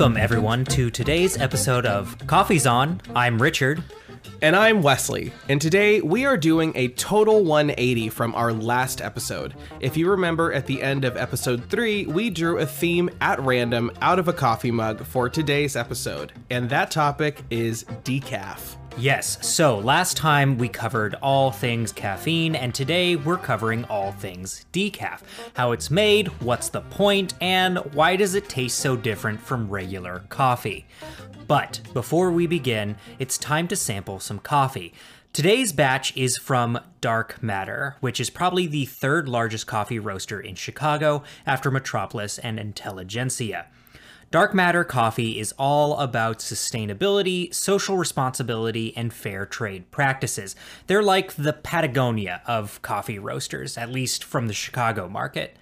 Welcome, everyone, to today's episode of Coffee's On. I'm Richard. And I'm Wesley, and today we are doing a total 180 from our last episode. If you remember, at the end of episode 3, we drew a theme at random out of a coffee mug for today's episode, and that topic is decaf. Yes, so last time we covered all things caffeine, and today we're covering all things decaf. How it's made, what's the point, and why does it taste so different from regular coffee. But before we begin, it's time to sample some coffee. Today's batch is from Dark Matter, which is probably the third largest coffee roaster in Chicago after Metropolis and Intelligentsia. Dark Matter Coffee is all about sustainability, social responsibility, and fair trade practices. They're like the Patagonia of coffee roasters, at least from the Chicago market.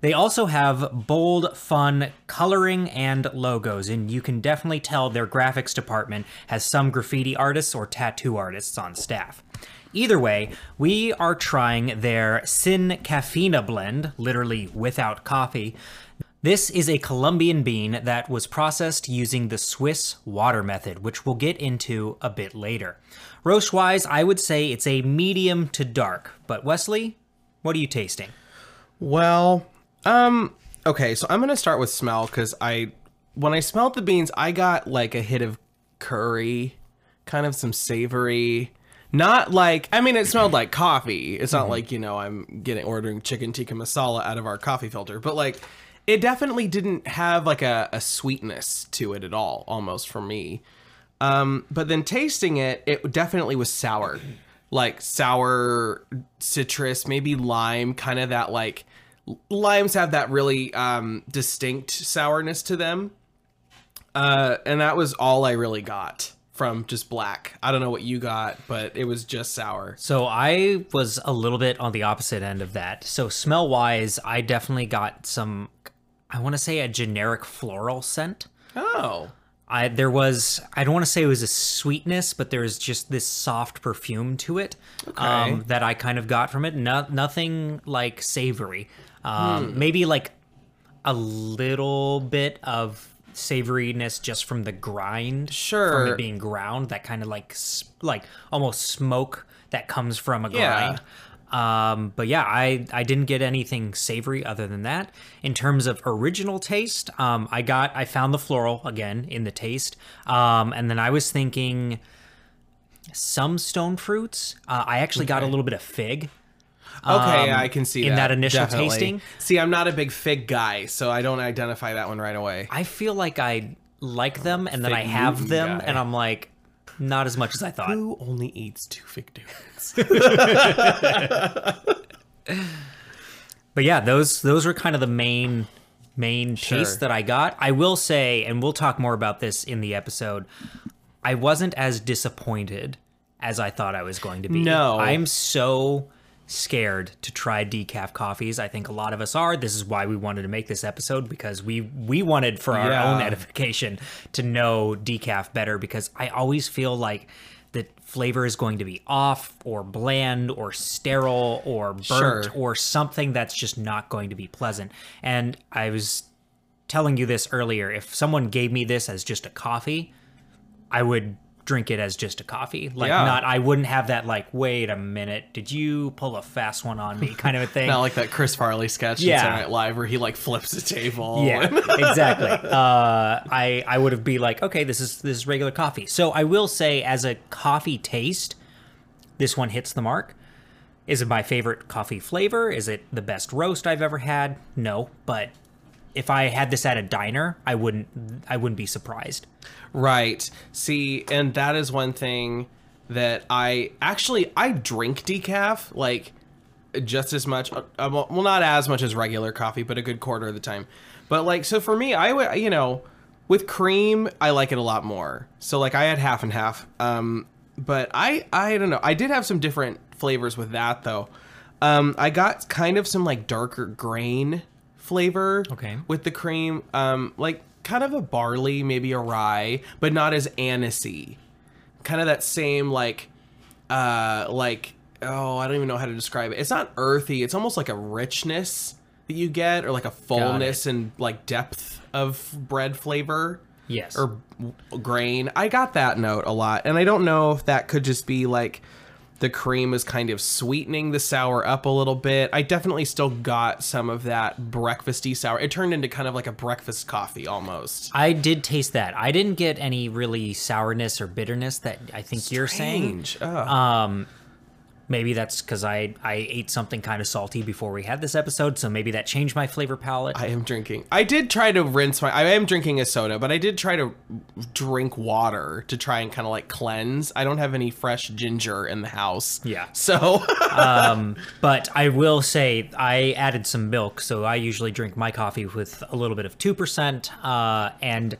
They also have bold, fun coloring and logos, and you can definitely tell their graphics department has some graffiti artists or tattoo artists on staff. Either way, we are trying their Sin Caffeina blend, literally without coffee. This is a Colombian bean that was processed using the Swiss water method, which we'll get into a bit later. Roast wise, I would say it's a medium to dark, but Wesley, what are you tasting? Well, um, okay, so I'm gonna start with smell because I, when I smelled the beans, I got like a hit of curry, kind of some savory. Not like I mean, it smelled like coffee. It's not like you know I'm getting ordering chicken tikka masala out of our coffee filter, but like it definitely didn't have like a, a sweetness to it at all, almost for me. Um, but then tasting it, it definitely was sour, like sour citrus, maybe lime, kind of that like limes have that really um, distinct sourness to them. Uh, and that was all I really got from just black. I don't know what you got, but it was just sour. So I was a little bit on the opposite end of that. So smell wise, I definitely got some I want to say a generic floral scent. Oh. I there was I don't want to say it was a sweetness, but there was just this soft perfume to it um, that I kind of got from it. No, nothing like savory. Um, Maybe like a little bit of savoriness just from the grind, sure, from it being ground. That kind of like like almost smoke that comes from a grind. Yeah. Um, but yeah, I I didn't get anything savory other than that. In terms of original taste, um, I got I found the floral again in the taste, um, and then I was thinking some stone fruits. Uh, I actually got a little bit of fig. Okay, um, I can see in that, that initial definitely. tasting. See, I'm not a big fig guy, so I don't identify that one right away. I feel like I like them, and then I have them, guy. and I'm like, not as much as I thought. Who only eats two fig Newtons? But yeah, those those were kind of the main main Sure. that I got. I will say, and we'll talk more about this in the episode. I wasn't as disappointed as I thought I was going to be. No. I'm so scared to try decaf coffees. I think a lot of us are. This is why we wanted to make this episode because we we wanted for our Yeah. own edification to know decaf better because I always feel like the flavor is going to be off or bland or sterile or burnt Sure. or something that's just not going to be pleasant. And I was telling you this earlier. If someone gave me this as just a coffee, I would drink it as just a coffee. Like Yeah. not I wouldn't have that like, wait a minute, did you pull a fast one on me kind of a thing. not like that Chris Farley sketch Yeah. in Saturday Night Live where he like flips a table. Yeah, exactly. Uh, I I would have be like, okay, this is this is regular coffee. So I will say, as a coffee taste, this one hits the mark. Is it my favorite coffee flavor? Is it the best roast I've ever had? No, but if I had this at a diner, I wouldn't I wouldn't be surprised. Right. See, and that is one thing that I actually I drink decaf like just as much. Uh, well, not as much as regular coffee, but a good quarter of the time. But like, so for me, I would you know, with cream, I like it a lot more. So like, I had half and half. Um, but I I don't know. I did have some different flavors with that though. Um, I got kind of some like darker grain flavor Okay. with the cream. Um, like kind of a barley, maybe a rye, but not as anisey. Kind of that same like, uh, like oh, I don't even know how to describe it. It's not earthy. It's almost like a richness that you get, or like a fullness and like depth of bread flavor. Yes. or grain. I got that note a lot, and I don't know if that could just be like the cream is kind of sweetening the sour up a little bit. I definitely still got some of that breakfasty sour. It turned into kind of like a breakfast coffee almost. I did taste that. I didn't get any really sourness or bitterness that I think you're saying. Strange. Ugh. Um, Maybe that's because I I ate something kind of salty before we had this episode, so maybe that changed my flavor palette. I am drinking. I did try to rinse my. I am drinking a soda, but I did try to drink water to try and kind of like cleanse. I don't have any fresh ginger in the house. Yeah. So But I will say I added some milk, so I usually drink my coffee with a little bit of two percent, uh, and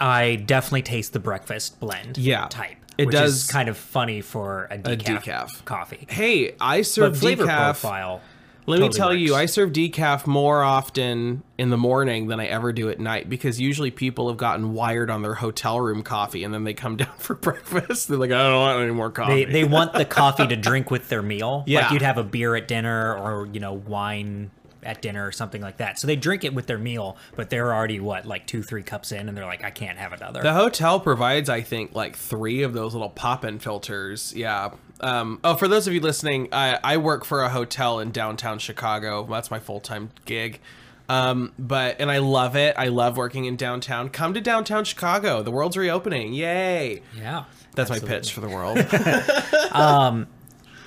I definitely taste the breakfast blend. Yeah. type. It does- kind of funny for a decaf, decaf. coffee. hey, I But serve flavor decaf. profile. Let me totally tell you, I serve decaf more often in the morning than I ever do at night because usually people have gotten wired on their hotel room coffee and then they come down for breakfast. They're like, I don't want any more coffee. they, they want the coffee to drink with their meal. Yeah. Like you'd have a beer at dinner or, you know, wine at dinner or something like that. So they drink it with their meal, but they're already, what, like two, three cups in, and they're like, I can't have another. The hotel provides, I think, like three of those little pop-in filters. Yeah. Um, oh, for those of you listening, I, I work for a hotel in downtown Chicago. That's my full-time gig. Um, but and I love it. I love working in downtown. Come to downtown Chicago. The world's reopening. Yay! yeah. That's my pitch for the world.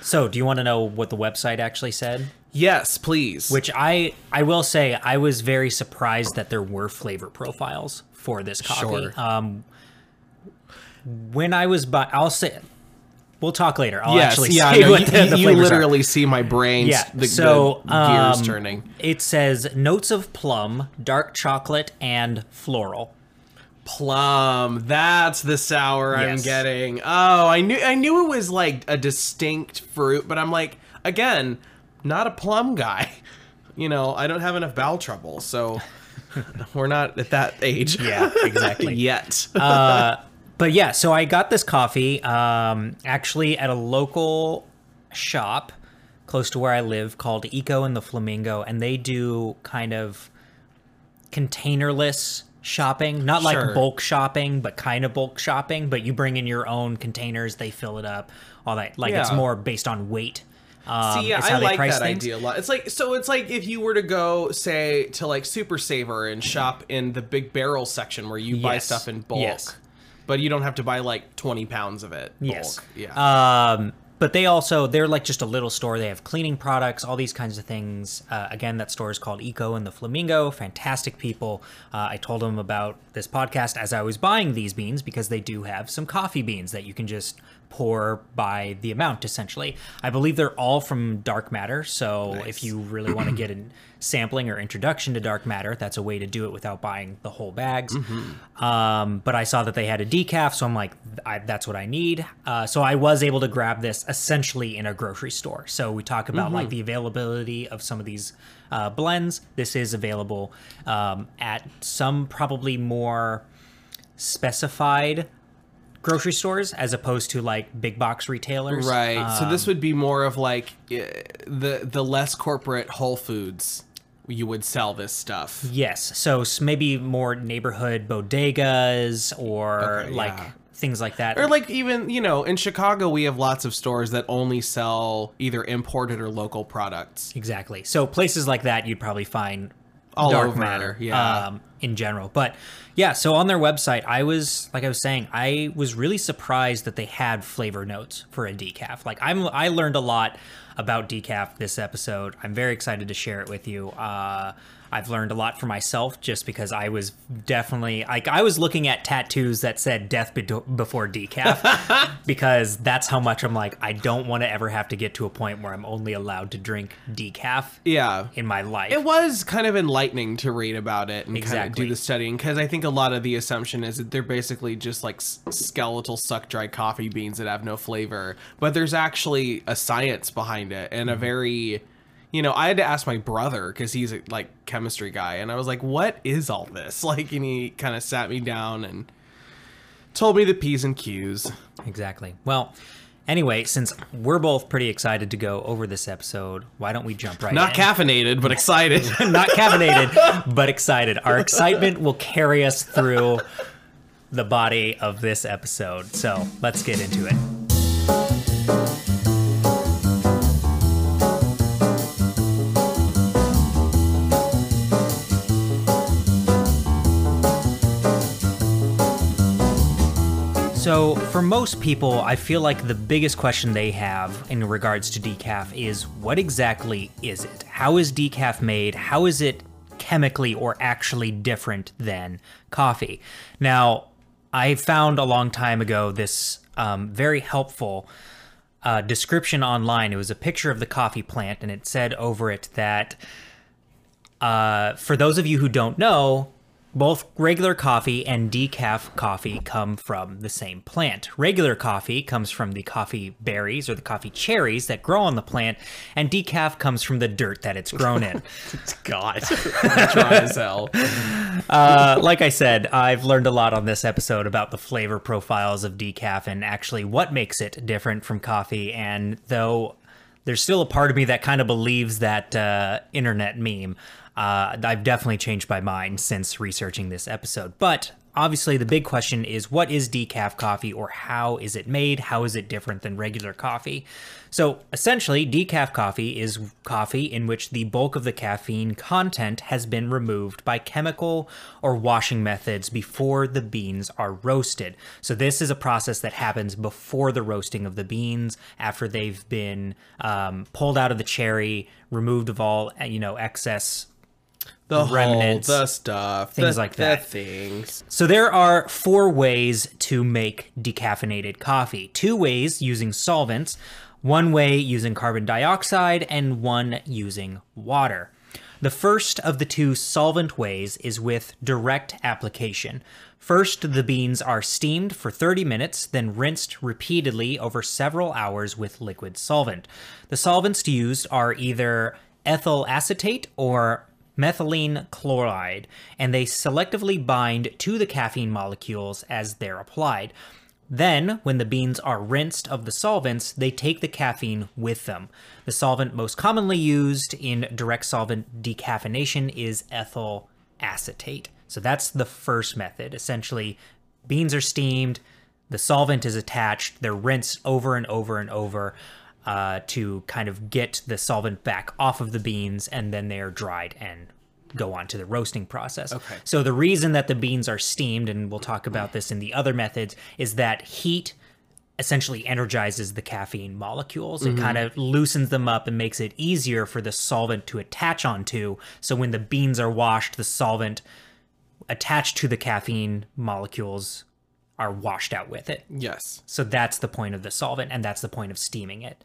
So, do you want to know what the website actually said? Yes, please. Which I I will say I was very surprised that there were flavor profiles for this coffee. Sure. Um, when I was by, I'll say, we'll talk later. I'll yes, actually yeah, no, you, the, the you flavors are. literally see my brain. Yeah. the, so the gears um, turning. It says notes of plum, dark chocolate, and floral. Plum. That's the sour I'm getting. Oh, I knew I knew it was like a distinct fruit, but I'm like, again, not a plum guy. You know, I don't have enough bowel trouble, so we're not at that age. Yeah, exactly. Yet. But yeah, so I got this coffee um, actually at a local shop close to where I live called Eco and the Flamingo, and they do kind of containerless shopping, not like Sure. bulk shopping, but kind of bulk shopping. But you bring in your own containers, they fill it up, all that. Like it's more based on weight. Um, See, yeah, I like that things. idea a lot. It's like so. It's like if you were to go, say, to like Super Saver and shop in the big barrel section where you buy stuff in bulk, Yes. but you don't have to buy like twenty pounds of it. Bulk. Yes. Yeah. Um, but they also they're like just a little store. They have cleaning products, all these kinds of things. Uh, again, that store is called Eco and the Flamingo. Fantastic people. Uh, I told them about this podcast as I was buying these beans because they do have some coffee beans that you can just pour by the amount. Essentially, I believe they're all from dark matter. So if you really want to get a sampling or introduction to dark matter, that's a way to do it without buying the whole bags. Um, but I saw that they had a decaf, so I'm like, I, that's what I need. Uh, so I was able to grab this essentially in a grocery store. So we talk about like the availability of some of these uh, blends. This is available um, at some probably more specified grocery stores as opposed to like big box retailers. Right. so Um, this would be more of like eh, the the less corporate Whole Foods you would sell this stuff. Yes. So maybe more neighborhood bodegas or Okay, like yeah. things like that. Or like even, you know, in Chicago we have lots of stores that only sell either imported or local products. Exactly. So places like that, you'd probably find All dark over, matter, yeah. um, in general. But yeah, so on their website, I was like I was saying, I was really surprised that they had flavor notes for a decaf. Like I'm, I learned a lot about decaf this episode. I'm very excited to share it with you. Uh, I've learned a lot for myself just because I was definitely like I was looking at tattoos that said "death be- before decaf" because that's how much I'm like I don't want to ever have to get to a point where I'm only allowed to drink decaf Yeah. in my life. It was kind of enlightening to read about it and kind of do the studying because I think a lot of the assumption is that they're basically just like skeletal suck dry coffee beans that have no flavor, but there's actually a science behind it and a mm-hmm. very, you know, I had to ask my brother because he's a like chemistry guy, and I was like, "What is all this?" Like, and he kind of sat me down and told me the p's and q's. Exactly. Well, anyway, since we're both pretty excited to go over this episode, why don't we jump right Not in? caffeinated, but excited. Not caffeinated, but excited. Our excitement will carry us through the body of this episode. So let's get into it. So, for most people, I feel like the biggest question they have in regards to decaf is what exactly is it? How is decaf made? How is it chemically or actually different than coffee? Now, I found a long time ago this um, very helpful uh, description online. It was a picture of the coffee plant, and it said over it that uh, for those of you who don't know, both regular coffee and decaf coffee come from the same plant. Regular coffee comes from the coffee berries or the coffee cherries that grow on the plant, and decaf comes from the dirt that it's grown in. It's God, dry as hell. uh, like I said, I've learned a lot on this episode about the flavor profiles of decaf and actually what makes it different from coffee. And though there's still a part of me that kind of believes that uh, internet meme, uh, I've definitely changed my mind since researching this episode. But obviously, the big question is what is decaf coffee or how is it made? How is it different than regular coffee? So, essentially, decaf coffee is coffee in which the bulk of the caffeine content has been removed by chemical or washing methods before the beans are roasted. So, this is a process that happens before the roasting of the beans, after they've been um, pulled out of the cherry, removed of all you know excess The remnants, whole, the stuff, things the- like the that. things. So there are four ways to make decaffeinated coffee. Two ways using solvents, one way using carbon dioxide, and one using water. The first of the two solvent ways is with direct application. First, the beans are steamed for 30 minutes, then rinsed repeatedly over several hours with liquid solvent. The solvents used are either ethyl acetate or methylene chloride, and they selectively bind to the caffeine molecules as they're applied. Then, when the beans are rinsed of the solvents, they take the caffeine with them. The solvent most commonly used in direct solvent decaffeination is ethyl acetate. So that's the first method. Essentially, beans are steamed, the solvent is attached, they're rinsed over and over and over uh, to kind of get the solvent back off of the beans, and then they are dried and go on to the roasting process. Okay. So the reason that the beans are steamed, and we'll talk about this in the other methods, is that heat essentially energizes the caffeine molecules. It kind of loosens them up and makes it easier for the solvent to attach onto. So when the beans are washed, the solvent attached to the caffeine molecules are washed out with it. Yes. So that's the point of the solvent, and that's the point of steaming it.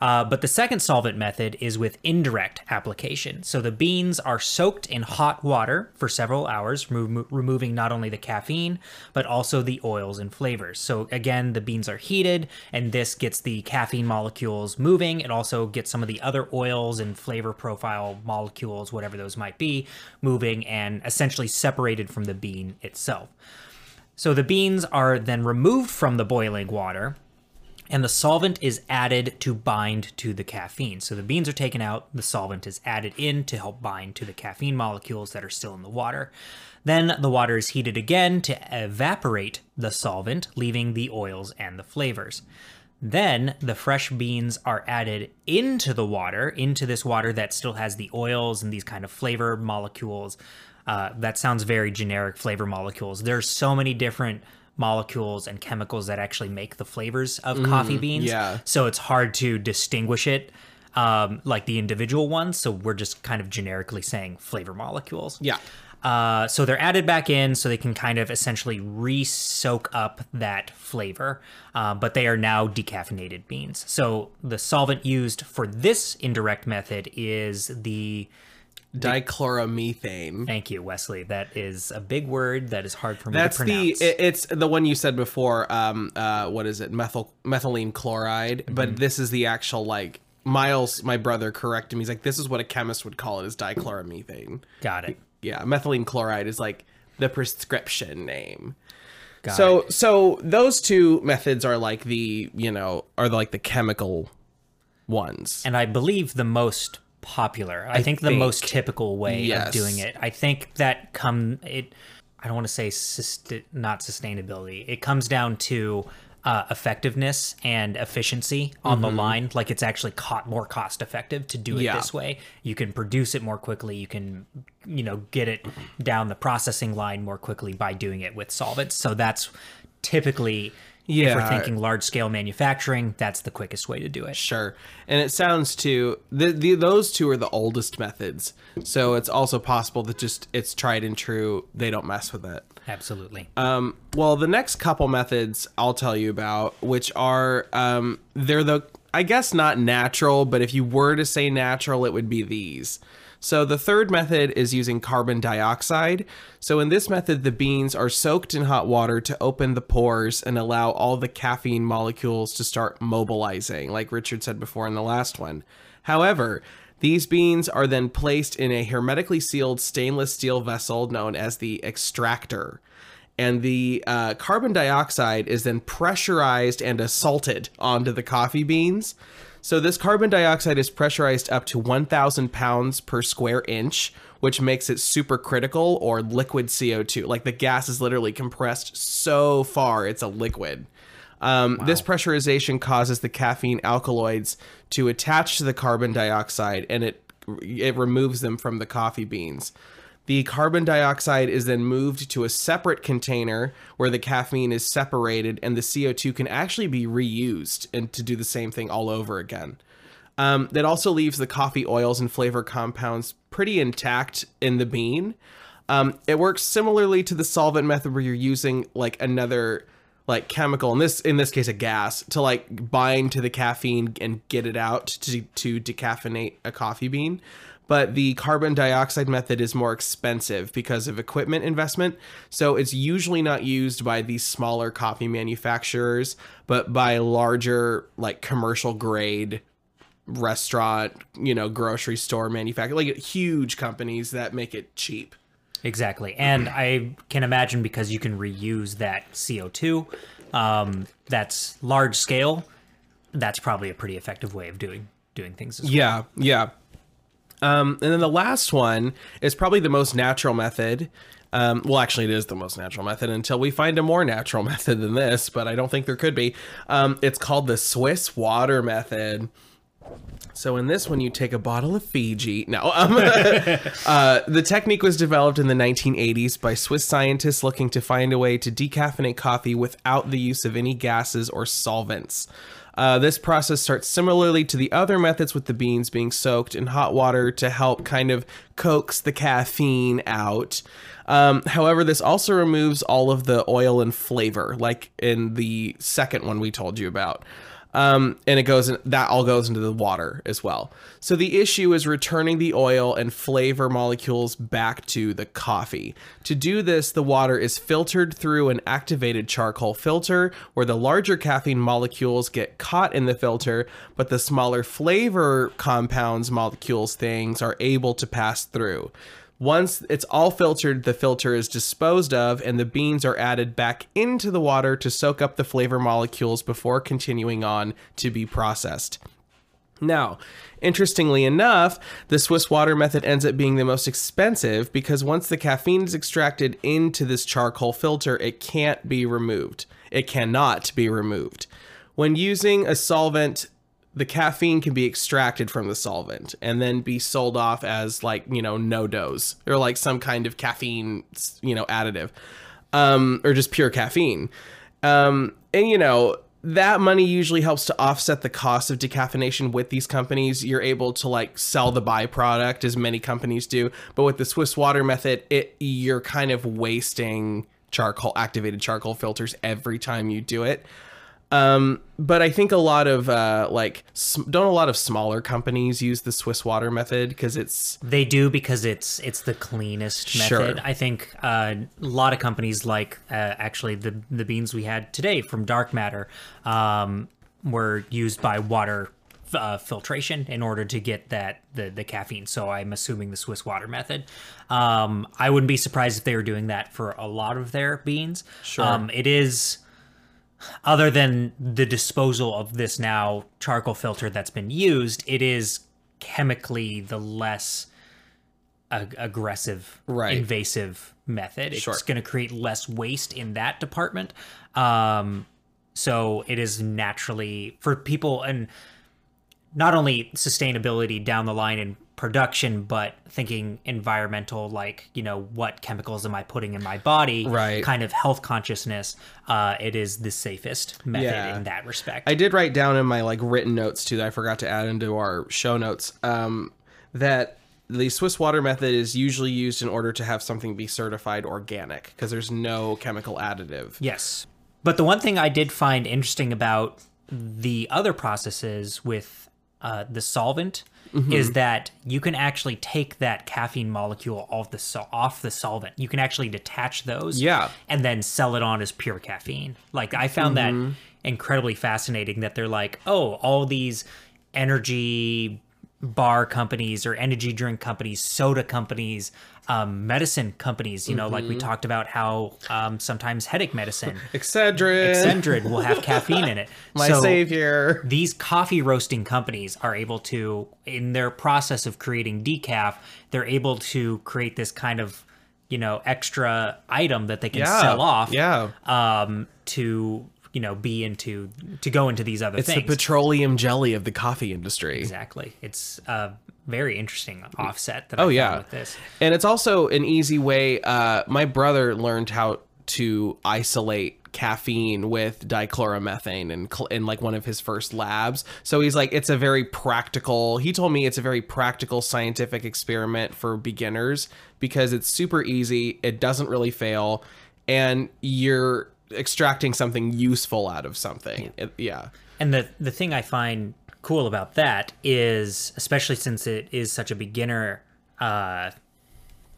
Uh, but the second solvent method is with indirect application. So the beans are soaked in hot water for several hours, remo- removing not only the caffeine, but also the oils and flavors. So again, the beans are heated, and this gets the caffeine molecules moving. It also gets some of the other oils and flavor profile molecules, whatever those might be, moving and essentially separated from the bean itself. So the beans are then removed from the boiling water and the solvent is added to bind to the caffeine. So the beans are taken out, the solvent is added in to help bind to the caffeine molecules that are still in the water. Then the water is heated again to evaporate the solvent, leaving the oils and the flavors. Then the fresh beans are added into the water, into this water that still has the oils and these kind of flavor molecules. Uh, that sounds very generic flavor molecules. There's so many different molecules and chemicals that actually make the flavors of coffee beans. yeah. So it's hard to distinguish it um, like the individual ones. So we're just kind of generically saying flavor molecules. Yeah. Uh, so they're added back in so they can kind of essentially re soak up that flavor, uh, but they are now decaffeinated beans. So the solvent used for this indirect method is the. Dichloromethane. Thank you, Wesley. That is a big word that is hard for me That's to the pronounce. it- it's the one you said before. Um, uh, what is it? Methyl methylene chloride. Mm-hmm. But this is the actual like Miles, my brother, corrected me. He's like, this is what a chemist would call it is dichloromethane. Got it. Yeah, methylene chloride is like the prescription name. Got so so those two methods are like the you know are like the chemical ones. and I believe the most popular. I, think the think- most typical way yes. of doing it. I think that come it. I don't want to say sust- not sustainability. It comes down to uh, effectiveness and efficiency on the line. Like it's actually caught more cost effective to do it Yeah. this way. You can produce it more quickly. You can, you know, get it down the processing line more quickly by doing it with solvents. So that's typically, if Yeah. we're thinking large scale manufacturing, that's the quickest way to do it. Sure. And it sounds too the, the those two are the oldest methods. So it's also possible that just it's tried and true. They don't mess with it. Absolutely. Um, well, the next couple methods I'll tell you about, which are um, they're the I guess not natural, but if you were to say natural, it would be these. So the third method is using carbon dioxide. So in this method, the beans are soaked in hot water to open the pores and allow all the caffeine molecules to start mobilizing, like Richard said before in the last one. However, these beans are then placed in a hermetically sealed stainless steel vessel known as the extractor and the uh, carbon dioxide is then pressurized and assaulted onto the coffee beans. So this carbon dioxide is pressurized up to 1,000 pounds per square inch, which makes it supercritical or liquid CO2. Like the gas is literally compressed so far, it's a liquid. Um, This pressurization causes the caffeine alkaloids to attach to the carbon dioxide, and it it removes them from the coffee beans. The carbon dioxide is then moved to a separate container where the caffeine is separated, and the CO2 can actually be reused and to do the same thing all over again. Um, that also leaves the coffee oils and flavor compounds pretty intact in the bean. Um, it works similarly to the solvent method where you're using like another like chemical in this in this case a gas to like bind to the caffeine and get it out to to decaffeinate a coffee bean but the carbon dioxide method is more expensive because of equipment investment so it's usually not used by these smaller coffee manufacturers but by larger like commercial grade restaurant you know grocery store manufacturer like huge companies that make it cheap Exactly. And I can imagine because you can reuse that CO2, um, that's large scale, that's probably a pretty effective way of doing doing things as well. Yeah, yeah. Um, and then the last one is probably the most natural method. Um, well, actually, it is the most natural method until we find a more natural method than this, but I don't think there could be. Um, it's called the Swiss water method. So in this one, you take a bottle of Fiji. No, um, uh, the technique was developed in the 1980s by Swiss scientists looking to find a way to decaffeinate coffee without the use of any gases or solvents. Uh, this process starts similarly to the other methods with the beans being soaked in hot water to help kind of coax the caffeine out. Um, however, this also removes all of the oil and flavor, like in the second one we told you about um, and it goes in, that all goes into the water as well. So the issue is returning the oil and flavor molecules back to the coffee. To do this, the water is filtered through an activated charcoal filter where the larger caffeine molecules get caught in the filter, but the smaller flavor compounds molecules things are able to pass through. Once it's all filtered, the filter is disposed of, and the beans are added back into the water to soak up the flavor molecules before continuing on to be processed. Now, interestingly enough, the Swiss water method ends up being the most expensive because once the caffeine is extracted into this charcoal filter, it can't be removed. It cannot be removed. When using a solvent, the caffeine can be extracted from the solvent and then be sold off as like, you know, NoDoz or like some kind of caffeine, you know, additive um, or just pure caffeine. Um, and you know, that money usually helps to offset the cost of decaffeination with these companies. You're able to like sell the byproduct as many companies do, but with the Swiss water method, it you're kind of wasting charcoal activated charcoal filters every time you do it. Um, but I think a lot of uh, like sm- don't a lot of smaller companies use the Swiss water method because it's They do because it's it's the cleanest Sure. method. I think uh, a lot of companies like uh, actually the the beans we had today from Dark Matter um, were used by water uh, filtration in order to get that the the caffeine. So I'm assuming the Swiss water method. Um, I wouldn't be surprised if they were doing that for a lot of their beans. Sure. Um, it is other than the disposal of this now charcoal filter that's been used, it is chemically the less a- aggressive, Right. invasive method. It's Sure. going to create less waste in that department. Um, so it is naturally for people and not only sustainability down the line in production, but thinking environmental, like, you know, what chemicals am I putting in my body? Right. Kind of health consciousness. Uh, it is the safest method Yeah. in that respect. I did write down in my like written notes too that I forgot to add into our show notes um, that the Swiss water method is usually used in order to have something be certified organic because there's no chemical additive. Yes. But the one thing I did find interesting about the other processes with uh, the solvent Mm-hmm. is that you can actually take that caffeine molecule off the off the solvent. You can actually detach those, Yeah. and then sell it on as pure caffeine. Like I found Mm-hmm. that incredibly fascinating. That they're like, oh, all these energy bar companies or energy drink companies, soda companies, um, medicine companies. You know, like Mm-hmm. we talked about how um, sometimes headache medicine, Excedrin, Excedrin, will have caffeine in it. my So savior. These coffee roasting companies are able to, in their process of creating decaf, they're able to create this kind of, you know, extra item that they can Yeah, sell off. yeah. Um, to you know, be into to go into these other It's the petroleum jelly of the coffee industry. Exactly. It's a very interesting offset that Oh, I yeah. with this. And it's also an easy way. Uh, my brother learned how to isolate caffeine with dichloromethane in, in like one of his first labs. So he's like, it's a very practical. He told me it's a very practical scientific experiment for beginners because it's super easy. It doesn't really fail, and you're extracting something useful out of something. It- yeah. And the the thing I find cool about that is, especially since it is such a beginner, uh,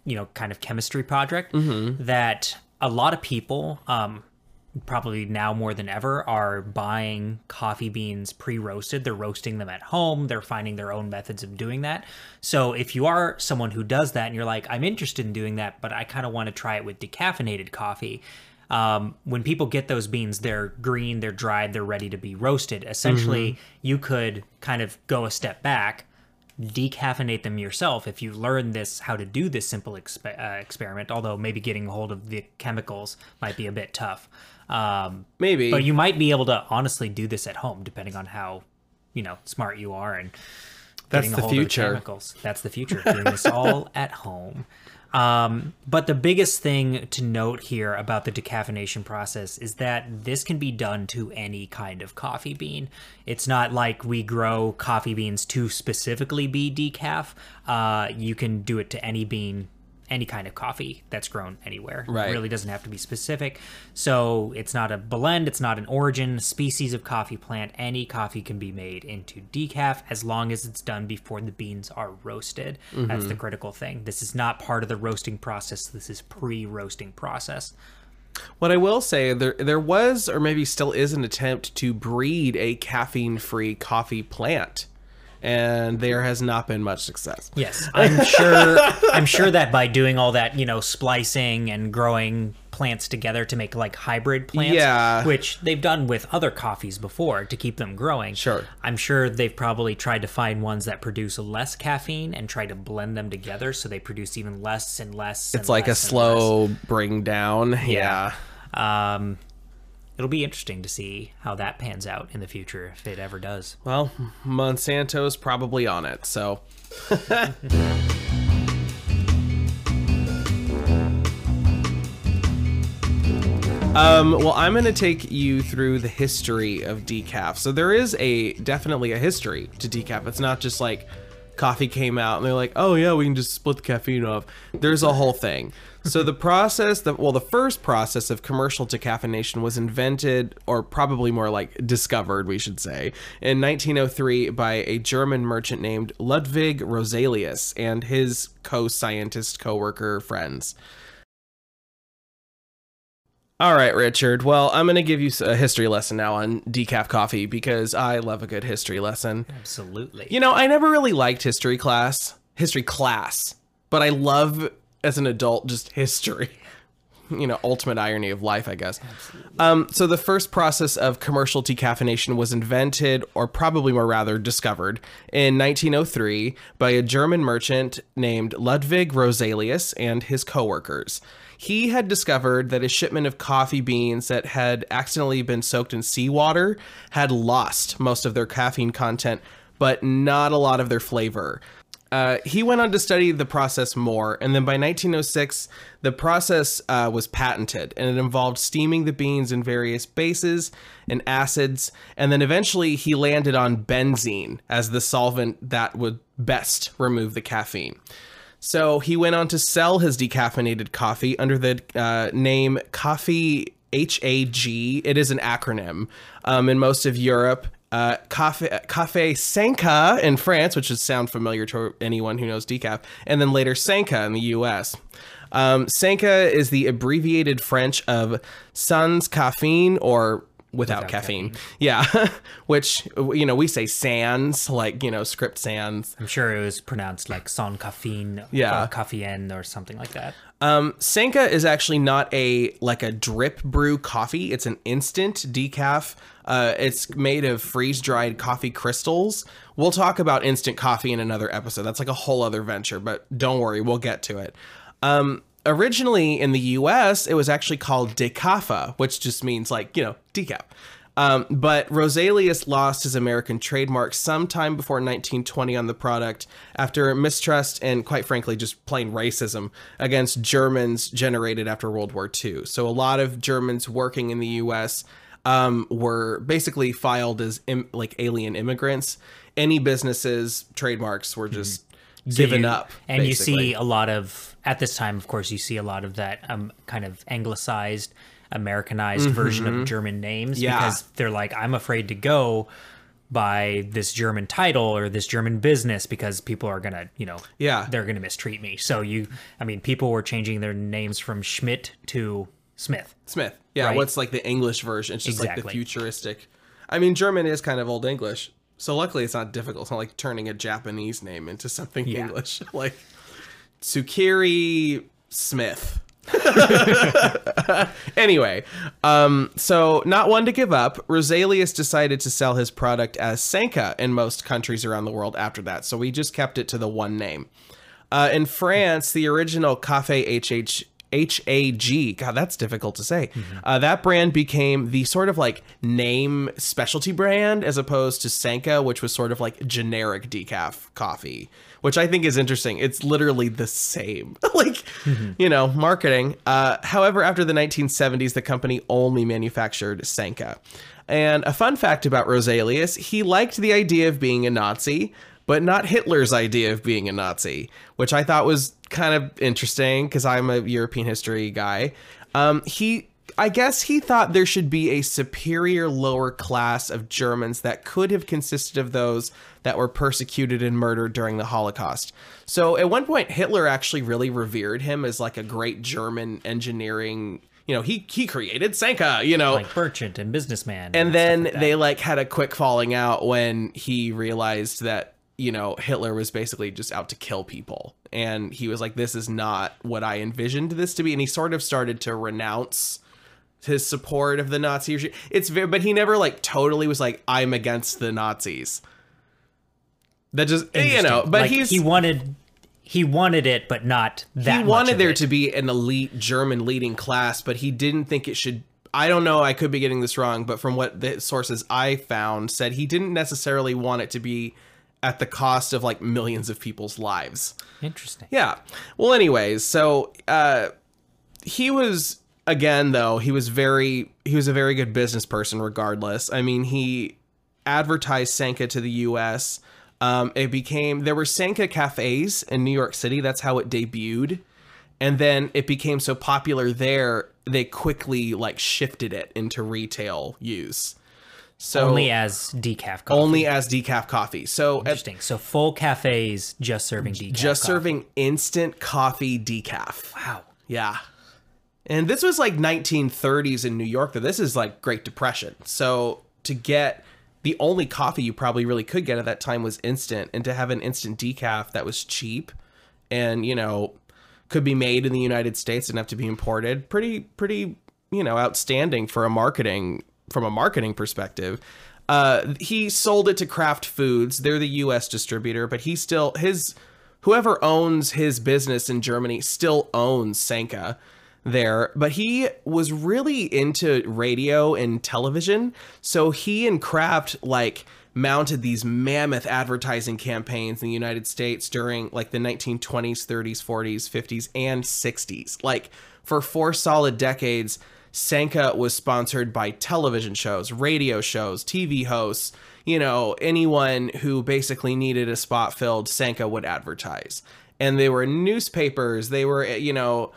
you know, kind of chemistry project, that a lot of people, um, probably now more than ever, are buying coffee beans pre-roasted. They're roasting them at home. They're finding their own methods of doing that. So if you are someone who does that and you're like, I'm interested in doing that, but I kind of want to try it with decaffeinated coffee. Um, when people get those beans, they're green, they're dried, they're ready to be roasted. Essentially, you could kind of go a step back, decaffeinate them yourself if you learn this how to do this simple expe- uh, experiment. Although maybe getting a hold of the chemicals might be a bit tough. Um, Maybe. but you might be able to honestly do this at home, depending on how you know smart you are and That's getting a the hold future. Of the chemicals. That's the future. Doing this all at home. Um, but the biggest thing to note here about the decaffeination process is that this can be done to any kind of coffee bean. It's not like we grow coffee beans to specifically be decaf. Uh, you can do it to any bean, any kind of coffee that's grown anywhere. Right. It really doesn't have to be specific. So it's not a blend, it's not an origin, species of coffee plant. Any coffee can be made into decaf as long as it's done before the beans are roasted. That's the mm-hmm. critical thing. This is not part of the roasting process. This is pre-roasting process. What I will say, there there was or maybe still is an attempt to breed a caffeine-free coffee plant, and there has not been much success. Yes, I'm sure. I'm sure that by doing all that, you know, splicing and growing plants together to make like hybrid plants, Yeah. which they've done with other coffees before to keep them growing. Sure. I'm sure they've probably tried to find ones that produce less caffeine and try to blend them together so they produce even less and less. It's like a slow bring down. Yeah. Um, it'll be interesting to see how that pans out in the future if it ever does. Well, Monsanto's probably on it, so Um, well, I'm going to take you through the history of decaf. So there is a definitely a history to decaf. It's not just like coffee came out and they're like, "Oh yeah, we can just split the caffeine off." There's a whole thing. So the process that well, the first process of commercial decaffeination was invented or probably more like discovered, we should say, in 1903 by a German merchant named Ludwig Roselius and his co-scientist co-worker friends. All right, Richard. Well, I'm going to give you a history lesson now on decaf coffee because I love a good history lesson. Absolutely. You know, I never really liked history class, history class, but I love as an adult just history. you know, ultimate irony of life, I guess. Um, so the first process of commercial decaffeination was invented, or probably more rather discovered, in 1903 by a German merchant named Ludwig Roselius and his coworkers. He had discovered that a shipment of coffee beans that had accidentally been soaked in seawater had lost most of their caffeine content, but not a lot of their flavor. Uh, he went on to study the process more, and then by 1906, the process uh, was patented, and it involved steaming the beans in various bases and acids, and then eventually he landed on benzene as the solvent that would best remove the caffeine. So he went on to sell his decaffeinated coffee under the uh, name Coffee HAG. It is an acronym um, in most of Europe uh, Cafe, Cafe Sanka in France, which would sound familiar to anyone who knows decaf, and then later Sanka in the US. Um, Sanka is the abbreviated French of sans caffeine or without, Without caffeine. Yeah, which, you know, we say sans, like, you know, script sans. I'm sure it was pronounced like sans caffeine, Yeah. or caffeine, or something like that. Um, Sanka is actually not a like a drip brew coffee. It's an instant decaf. Uh, it's made of freeze dried coffee crystals. We'll talk about instant coffee in another episode. That's like a whole other venture, but don't worry, we'll get to it. Um, originally in the U.S., it was actually called Decafa, which just means like you know decaf. Um, but Roselius lost his American trademark sometime before 1920 on the product after mistrust and, quite frankly, just plain racism against Germans generated after World War II. So a lot of Germans working in the U.S. Um, were basically filed as Im- like alien immigrants. Any businesses trademarks were just given you- up, And basically. you see a lot of at this time, of course, you see a lot of that um, kind of anglicized, Americanized version of German names Mm-hmm. Yeah. because they're like, I'm afraid to go by this German title or this German business because people are gonna, you know, Yeah. they're gonna mistreat me. So you, I mean, people were changing their names from Schmidt to Smith. Smith. Yeah, Right. what's like the English version? It's just like the futuristic. I mean, German is kind of old English, so luckily it's not difficult. It's not like turning a Japanese name into something Yeah. English, like Tsukiri Smith. anyway, um, so not one to give up, Roselius decided to sell his product as Sanka in most countries around the world after that. So we just kept it to the one name. Uh, in France, the original Cafe HH HAG, God, that's difficult to say. Uh, that brand became the sort of like name specialty brand as opposed to Sanka, which was sort of like generic decaf coffee, which I think is interesting. It's literally the same, like, you know, marketing. Uh, however, after the 1970s, the company only manufactured Sanka. And a fun fact about Roselius, he liked the idea of being a Nazi, but not Hitler's idea of being a Nazi, which I thought was kind of interesting because I'm a European history guy. Um, he, I guess, he thought there should be a superior lower class of Germans that could have consisted of those that were persecuted and murdered during the Holocaust. So at one point, Hitler actually really revered him as like a great German engineering. You know, he he created Sanka. You know, Like merchant and businessman. and stuff then like they like had a quick falling out when he realized that you know Hitler was basically just out to kill people and he was like this is not what I envisioned this to be and he sort of started to renounce his support of the Nazi regime it's very but he never like totally was like I'm against the Nazis that just you know but Like, he's he wanted he wanted it, but not that. he wanted there it. to be an elite German leading class, but he didn't think it should. I don't know. I could be getting this wrong, but from what the sources I found said, he didn't necessarily want it to be at the cost of like millions of people's lives. Interesting. Yeah. Well, anyways, so uh, he was again though he was very he was a very good business person regardless. I mean he advertised Sanka to the U.S. Um, it became there were Sanka cafes in New York City. That's how it debuted, and then it became so popular there they quickly like shifted it into retail use. So Only as decaf coffee. only as decaf coffee. So at Interesting. So full cafes just serving decaf. just coffee. serving instant coffee decaf. Wow. Yeah. And this was like 1930s in New York. Though this is like Great Depression. So to get the only coffee you probably really could get at that time was instant, and to have an instant decaf that was cheap and you know could be made in the United States and have to be imported. Pretty pretty you know outstanding for a marketing from a marketing perspective. Uh, he sold it to Kraft Foods. They're the U.S. distributor, but he still his whoever owns his business in Germany still owns Sanka there, but he was really into radio and television. So he and Kraft like mounted these mammoth advertising campaigns in the United States during like the 1920s, 30s, 40s, 50s, and 60s. Like for four solid decades, Sanka was sponsored by television shows, radio shows, TV hosts, you know, anyone who basically needed a spot filled, Sanka would advertise. And they were newspapers, they were, you know,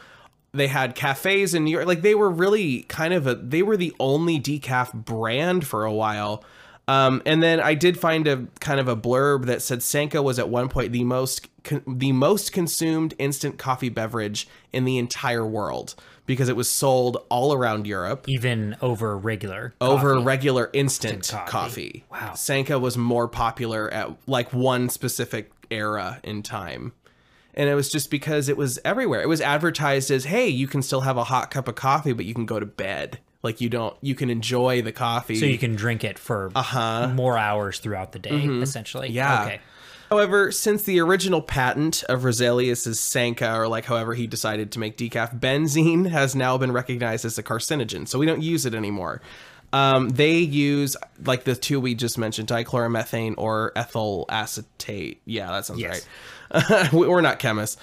they had cafes in New York. Like they were really kind of a they were the only decaf brand for a while. Um, and then I did find a kind of a blurb that said Sanka was at one point the most the most consumed instant coffee beverage in the entire world because it was sold all around Europe Even over regular. over coffee. regular instant, Instant coffee. coffee. Wow. Sanka was more popular at like one specific era in time. And it was just because it was everywhere. It was advertised as, "Hey, you can still have a hot cup of coffee, but you can go to bed. Like you don't you can enjoy the coffee." So you can drink it for uh-huh. more hours throughout the day, essentially. Mm-hmm. Yeah. Okay. However, since the original patent of Roselius's Sanka, or like however he decided to make decaf, benzene has now been recognized as a carcinogen, so we don't use it anymore. Um, they use like the two we just mentioned, dichloromethane or ethyl acetate. Yeah, that sounds Yes. right. We're not chemists.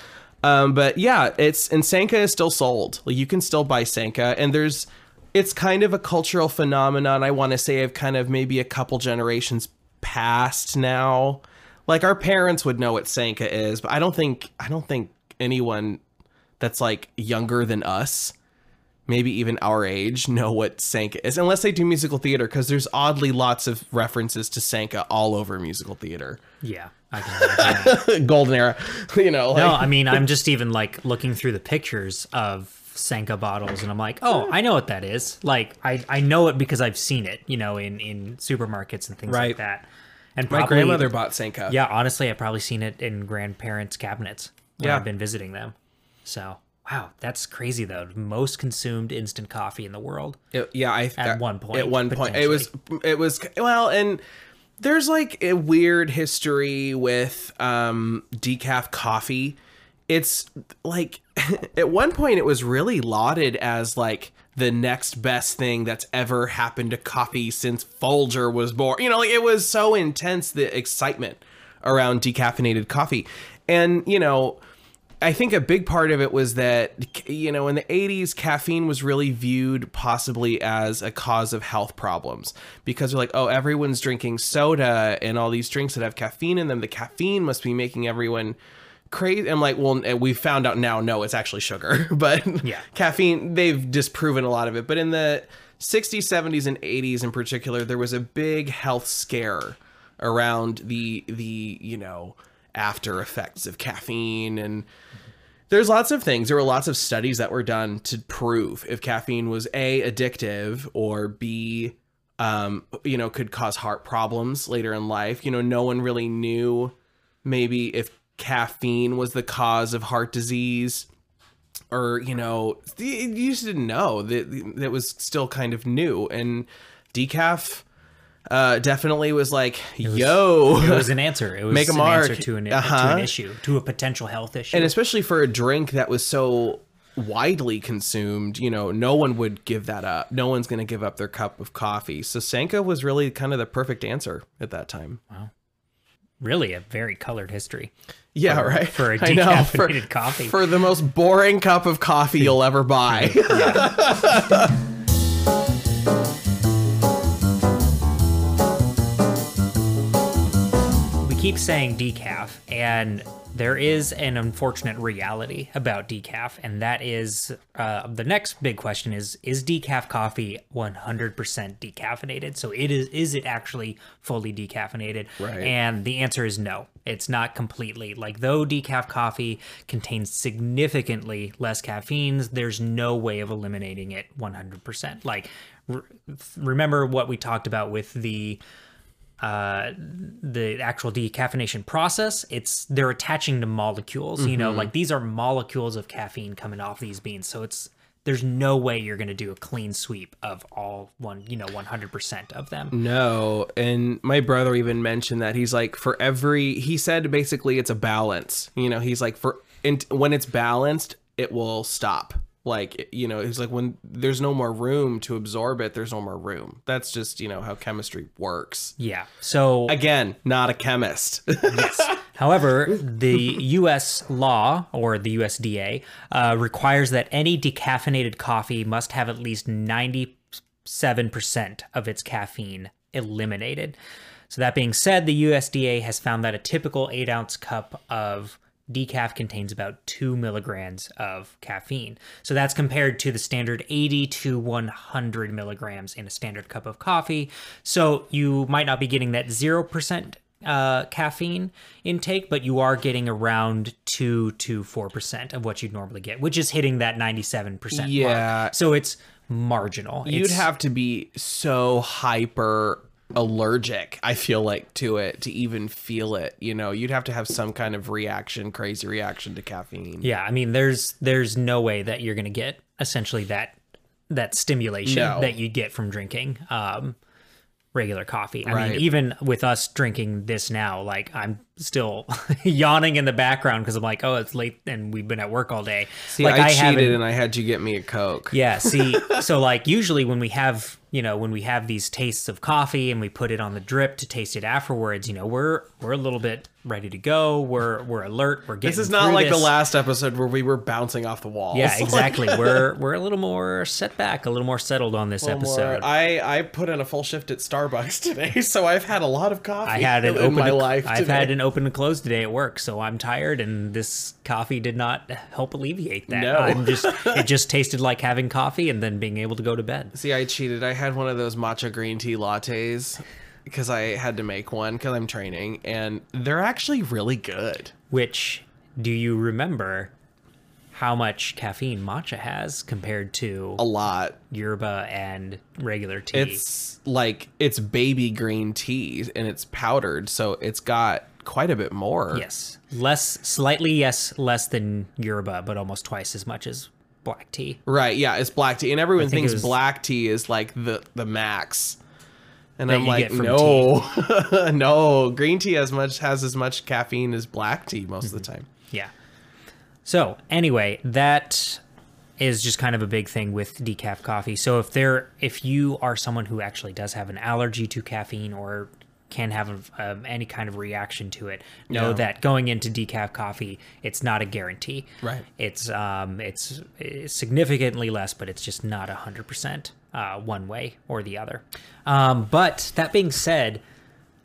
Um, but yeah, it's and Sanka is still sold. Like you can still buy Sanka, and there's it's kind of a cultural phenomenon. I want to say of kind of maybe a couple generations past now. Like our parents would know what Sanka is, but I don't think I don't think anyone that's like younger than us, maybe even our age, know what Sanka is, unless they do musical theater, because there's oddly lots of references to Sanka all over musical theater. Yeah. I can imagine that. Golden era, you know. Like, No, I mean, I'm just even like looking through the pictures of Sanka bottles and I'm like, oh, I know what that is. Like, I, I know it because I've seen it, you know, in, in supermarkets and things Right. like that. And my grandmother bought Sanka. Yeah, honestly, I've probably seen it in grandparents' cabinets when Yeah. I've been visiting them. So, wow, that's crazy though. Most consumed instant coffee in the world. It- yeah, I At one point, At one point, it was it was well, and there's like a weird history with um decaf coffee. It's like at one point it was really lauded as like the next best thing that's ever happened to coffee since Folger was born. You know, like it was so intense the excitement around decaffeinated coffee. And, you know, I think a big part of it was that, you know, in the 80s, caffeine was really viewed possibly as a cause of health problems because they're like, oh, everyone's drinking soda and all these drinks that have caffeine in them. The caffeine must be making everyone crazy. I'm like, well, we found out now, no, it's actually sugar. But Yeah. caffeine, they've disproven a lot of it. But in the 60s, 70s, and 80s in particular, there was a big health scare around the the you know after effects of caffeine and there's lots of things there were lots of studies that were done to prove if caffeine was a addictive or b um you know could cause heart problems later in life you know no one really knew maybe if caffeine was the cause of heart disease or you know you just didn't know that that was still kind of new and decaf uh definitely was like yo It was an answer. It was Make a an mark. answer to an, Uh-huh. an issue, to a potential health issue. and especially for a drink that was so widely consumed you know no one would give that up no one's going to give up their cup of coffee so sanka was really kind of the perfect answer at that time really a very colored history. yeah For- right for a I know, decaffeinated coffee. for the most boring cup of coffee you'll ever buy keep saying decaf, and there is an unfortunate reality about decaf, and that is uh, the next big question is is decaf coffee 100% decaffeinated? So it is is it actually fully decaffeinated? Right. And the answer is no. It's not completely. Like though decaf coffee contains significantly less caffeines, there's no way of eliminating it 100%. Like re- remember what we talked about with the uh, the actual decaffeination process, it's they're attaching to molecules. You know, like these are molecules of caffeine coming off these beans. So it's there's no way you're going to do a clean sweep of all one, you know, 100% of them. No, and my brother even mentioned that he's like for every he said basically it's a balance. You know, he's like for and when it's balanced, it will stop. Like you know, it's like when there's no more room to absorb it, there's no more room. That's just you know how chemistry works. Yeah. So Again, not a chemist. However, the U.S. law or the USDA uh, requires that any decaffeinated coffee must have at least 97% of its caffeine eliminated. So, that being said, the USDA has found that a typical eight ounce cup of decaf contains about two milligrams of caffeine. So, that's compared to the standard 80 to 100 milligrams in a standard cup of coffee. So, you might not be getting that 0% uh, caffeine intake, but you are getting around two to four percent of what you'd normally get, which is hitting that ninety-seven percent. Yeah. So it's marginal. You'd It's- have to be so hyper allergic, I feel like, to it to even feel it. You know, you'd have to have some kind of reaction, crazy reaction to caffeine. Yeah, I mean, there's there's no way that you're gonna get essentially that that stimulation No. that you get from drinking um, regular coffee. I Right. mean, even with us drinking this now, like I'm still yawning in the background because I'm like, oh, it's late and we've been at work all day. See, like I, haven't- cheated and I had you get me a Coke. Yeah, see, so like usually when we have, you know, when we have these tastes of coffee and we put it on the drip to taste it afterwards, you know, we're we're a little bit ready to go. We're we're alert. We're getting This is not like the last episode where we were bouncing off the walls. Yeah, exactly. we're we're a little more set back, a little more settled on this episode. I I put in a full shift at Starbucks today, so I've had a lot of coffee. I had an in open my life. I've today. had an open and close today at work, so I'm tired, and this coffee did not help alleviate that. No. I'm just it just tasted like having coffee and then being able to go to bed. See, I cheated. I had one of those matcha green tea lattes because I had to make one because I'm training, and they're actually really good. Which do you remember how much caffeine matcha has compared to A lot. yerba and regular tea? It's like it's baby green tea and it's powdered, so it's got quite a bit more. yes, less slightly yes less than yerba, but almost twice as much as black tea. Right, yeah, it's black tea, and everyone think thinks was- black tea is like the the max. And I'm like, no, no, green tea as much has as much caffeine as black tea most of the Mm-hmm. time. Yeah. So anyway, that is just kind of a big thing with decaf coffee. So if there, if you are someone who actually does have an allergy to caffeine or can have um, any kind of reaction to it, know Yeah. that going into decaf coffee, it's not a guarantee. Right. It's um, it's, it's significantly less, but it's just not a hundred percent uh, one way or the other. Um, but that being said,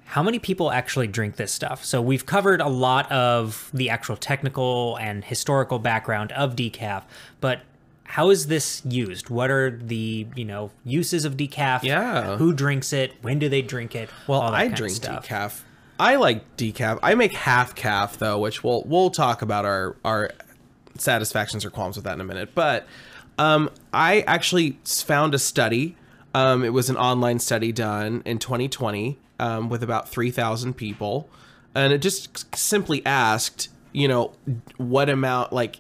how many people actually drink this stuff? So we've covered a lot of the actual technical and historical background of decaf, but how is this used? What are the, you know, uses of decaf? Yeah. Who drinks it? When do they drink it? Well, I drink decaf. I like decaf. I make half caff though, which we'll we'll talk about our our satisfactions or qualms with that in a minute. But um, I actually found a study. Um, it was an online study done in 2020 um, with about 3,000 people, and it just simply asked, you know, what amount like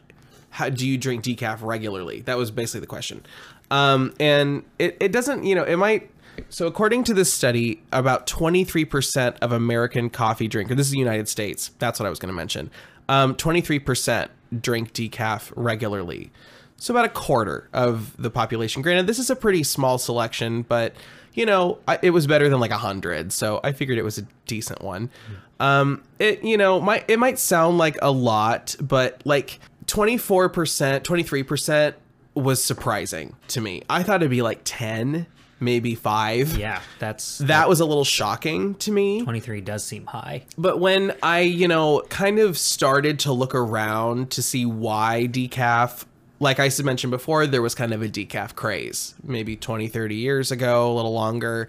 how do you drink decaf regularly? That was basically the question. Um, and it, it doesn't, you know, it might. So according to this study, about 23% of American coffee drinkers, this is the United States. That's what I was going to mention. Um, 23% drink decaf regularly. So about a quarter of the population. Granted, this is a pretty small selection, but you know, I, it was better than like a hundred, so I figured it was a decent one. Um, it you know, might it might sound like a lot, but like twenty four percent, twenty three percent was surprising to me. I thought it'd be like ten, maybe five. Yeah, that's That was a little shocking to me. 23 does seem high. But when I, you know, kind of started to look around to see why decaf, like I said mentioned before, there was kind of a decaf craze, maybe 20, 30 years ago, a little longer.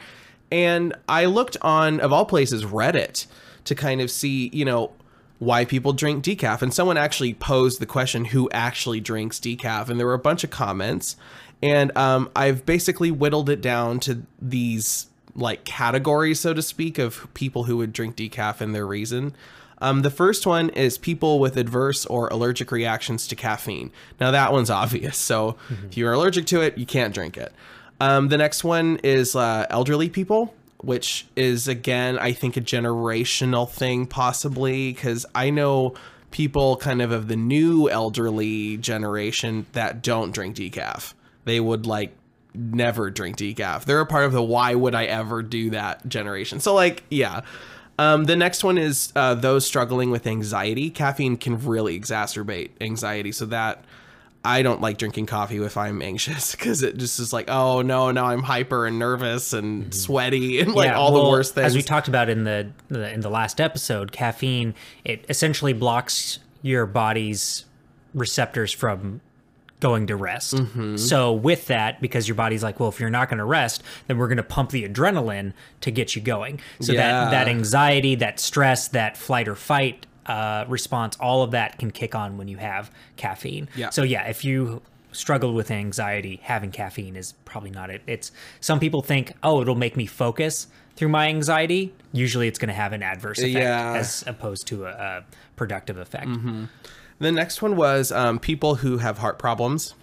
And I looked on, of all places, Reddit to kind of see, you know, why people drink decaf. And someone actually posed the question, who actually drinks decaf? And there were a bunch of comments. And um, I've basically whittled it down to these like categories, so to speak, of people who would drink decaf and their reason. Um, the first one is people with adverse or allergic reactions to caffeine. Now that one's obvious. So if you're allergic to it, you can't drink it. Um, the next one is uh, elderly people, which is again, I think, a generational thing, possibly because I know people kind of of the new elderly generation that don't drink decaf. They would like never drink decaf. They're a part of the why would I ever do that generation. So like, yeah. Um, the next one is uh, those struggling with anxiety. Caffeine can really exacerbate anxiety, so that I don't like drinking coffee if I'm anxious because it just is like, oh no, now I'm hyper and nervous and sweaty and like Yeah, all the worst things. As we talked about in the, the in the last episode, caffeine it essentially blocks your body's receptors from going to rest. Mm-hmm. So with that, because your body's like, well, if you're not going to rest, then we're going to pump the adrenaline to get you going. So Yeah. that that anxiety, that stress, that flight or fight uh, response, all of that can kick on when you have caffeine. Yeah. So yeah, if you struggle with anxiety, having caffeine is probably not it. It's some people think, oh, it'll make me focus through my anxiety. Usually, it's going to have an adverse effect Yeah. as opposed to a, a productive effect. The next one was um, people who have heart problems.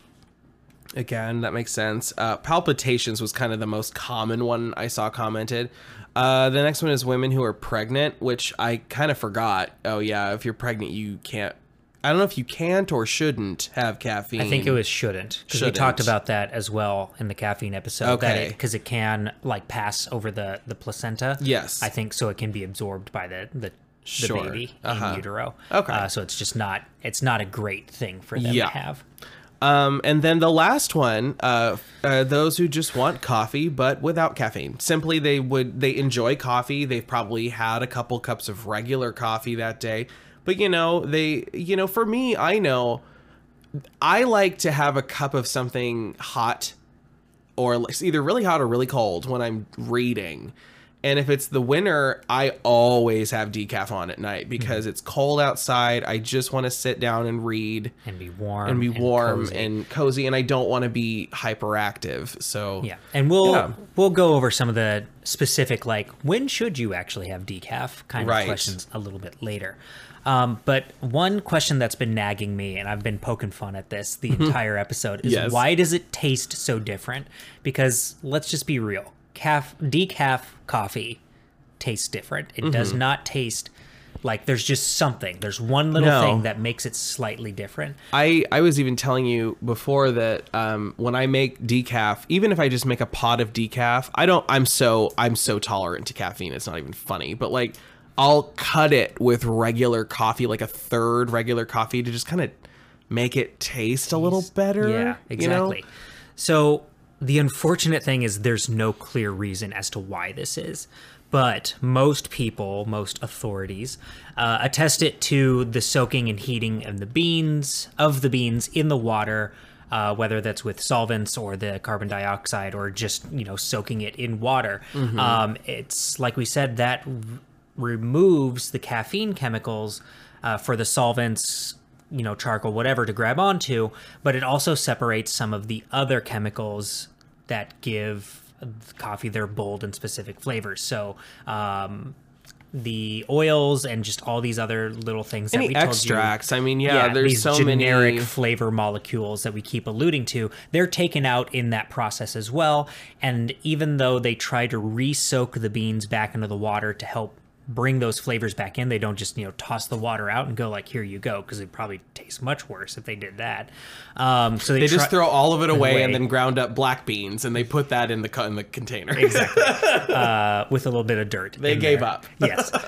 Again, that makes sense. Uh, palpitations was kind of the most common one I saw commented. Uh, the next one is women who are pregnant, which I kind of forgot. Oh yeah, if you're pregnant, you can't. I don't know if you can't or shouldn't have caffeine. I think it was shouldn't because we talked about that as well in the caffeine episode. Okay. because it, can like pass over the the placenta. Yes. I think so. It can be absorbed by the the, the Sure. baby Uh-huh. in utero. Okay. uh, so it's just not it's not a great thing for them Yeah. to have. Um, and then the last one, uh, uh, those who just want coffee but without caffeine. Simply, they would they enjoy coffee. They've probably had a couple cups of regular coffee that day, but you know they, you know, for me, I know I like to have a cup of something hot, or either really hot or really cold when I'm reading. And if it's the winter, I always have decaf on at night because it's cold outside. I just want to sit down and read And be warm and be warm cozy. and cozy and I don't want to be hyperactive. So Yeah, and we'll Yeah. we'll go over some of the specific like when should you actually have decaf kind Right. of questions a little bit later. Um, but one question that's been nagging me, and I've been poking fun at this the entire episode, is Yes. why does it taste so different? Because let's just be real, calf decaf coffee tastes different. It does Mm-hmm. not taste like there's just something. There's one little No. thing that makes it slightly different. I I was even telling you before that um, when I make decaf, even if I just make a pot of decaf, I don't. I'm so I'm so tolerant to caffeine. It's not even funny. But like, I'll cut it with regular coffee, like a third regular coffee, to just kind of make it taste a little better. Yeah, you know? exactly. So the unfortunate thing is there's no clear reason as to why this is. But most people, most authorities, uh, attest it to the soaking and heating of the beans of the beans in the water, uh, whether that's with solvents or the carbon dioxide or just you know soaking it in water. Um, it's like we said that r- removes the caffeine chemicals uh, for the solvents you know, charcoal, whatever to grab onto, but it also separates some of the other chemicals that give coffee their bold and specific flavors. So, um, the oils and just all these other little things that Any we told you- extracts? I mean, yeah, there's these so generic many. flavor molecules that we keep alluding to. They're taken out in that process as well. And even though they try to re-soak the beans back into the water to help bring those flavors back in, they don't just you know toss the water out and go like here you go because it probably tastes much worse if they did that. Um, so they, They try- just throw all of it away, away. and then ground up black beans, and they put that in the in the container. exactly uh, with a little bit of dirt. They gave there. up. yes.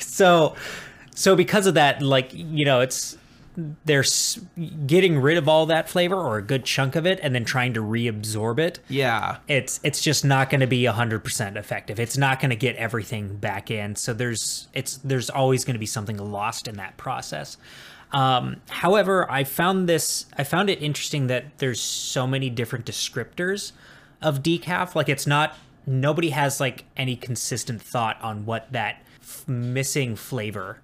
So, so because of that, like you know, it's they're getting rid of all that flavor or a good chunk of it, and then trying to reabsorb it. yeah. It's it's just not going to be hundred percent effective. It's not going to get everything back in. So there's it's there's always going to be something lost in that process. Um, however, I found this I found it interesting that there's so many different descriptors of decaf. Like it's not nobody has like any consistent thought on what that f- missing flavor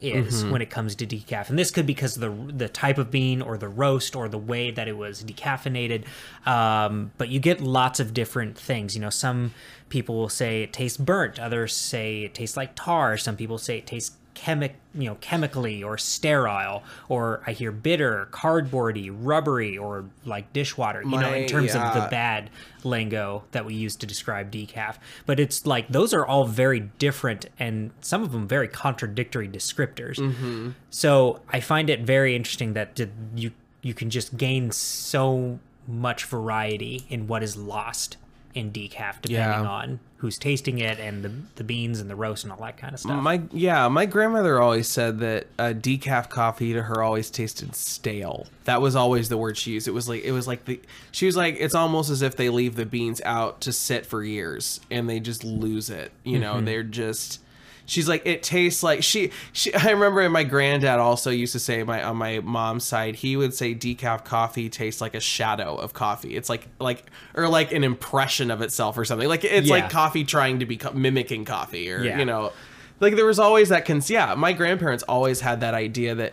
is when it comes to decaf. And this could be because of the the type of bean or the roast or the way that it was decaffeinated. Um, but you get lots of different things. You know, some people will say it tastes burnt, others say it tastes like tar, some people say it tastes chemic you know chemically or sterile or i hear bitter cardboardy rubbery or like dishwater you know in terms of the bad lingo that we use to describe decaf. But it's like those are all very different and some of them very contradictory descriptors. Mm-hmm. so i find it very interesting that th- you you can just gain so much variety in what is lost in decaf depending Yeah. on who's tasting it and the, the beans and the roast and all that kind of stuff My yeah, my grandmother always said that uh, decaf coffee to her always tasted stale. That was always the word she used. It was like it was like the she was like it's almost as if they leave the beans out to sit for years and they just lose it. You know, they're just. She's like it tastes like she, she. I remember my granddad also used to say my on my mom's side he would say decaf coffee tastes like a shadow of coffee. It's like like or like an impression of itself or something. Like it's Yeah. like coffee trying to be mimicking coffee or Yeah. you know like there was always that cons yeah my grandparents always had that idea that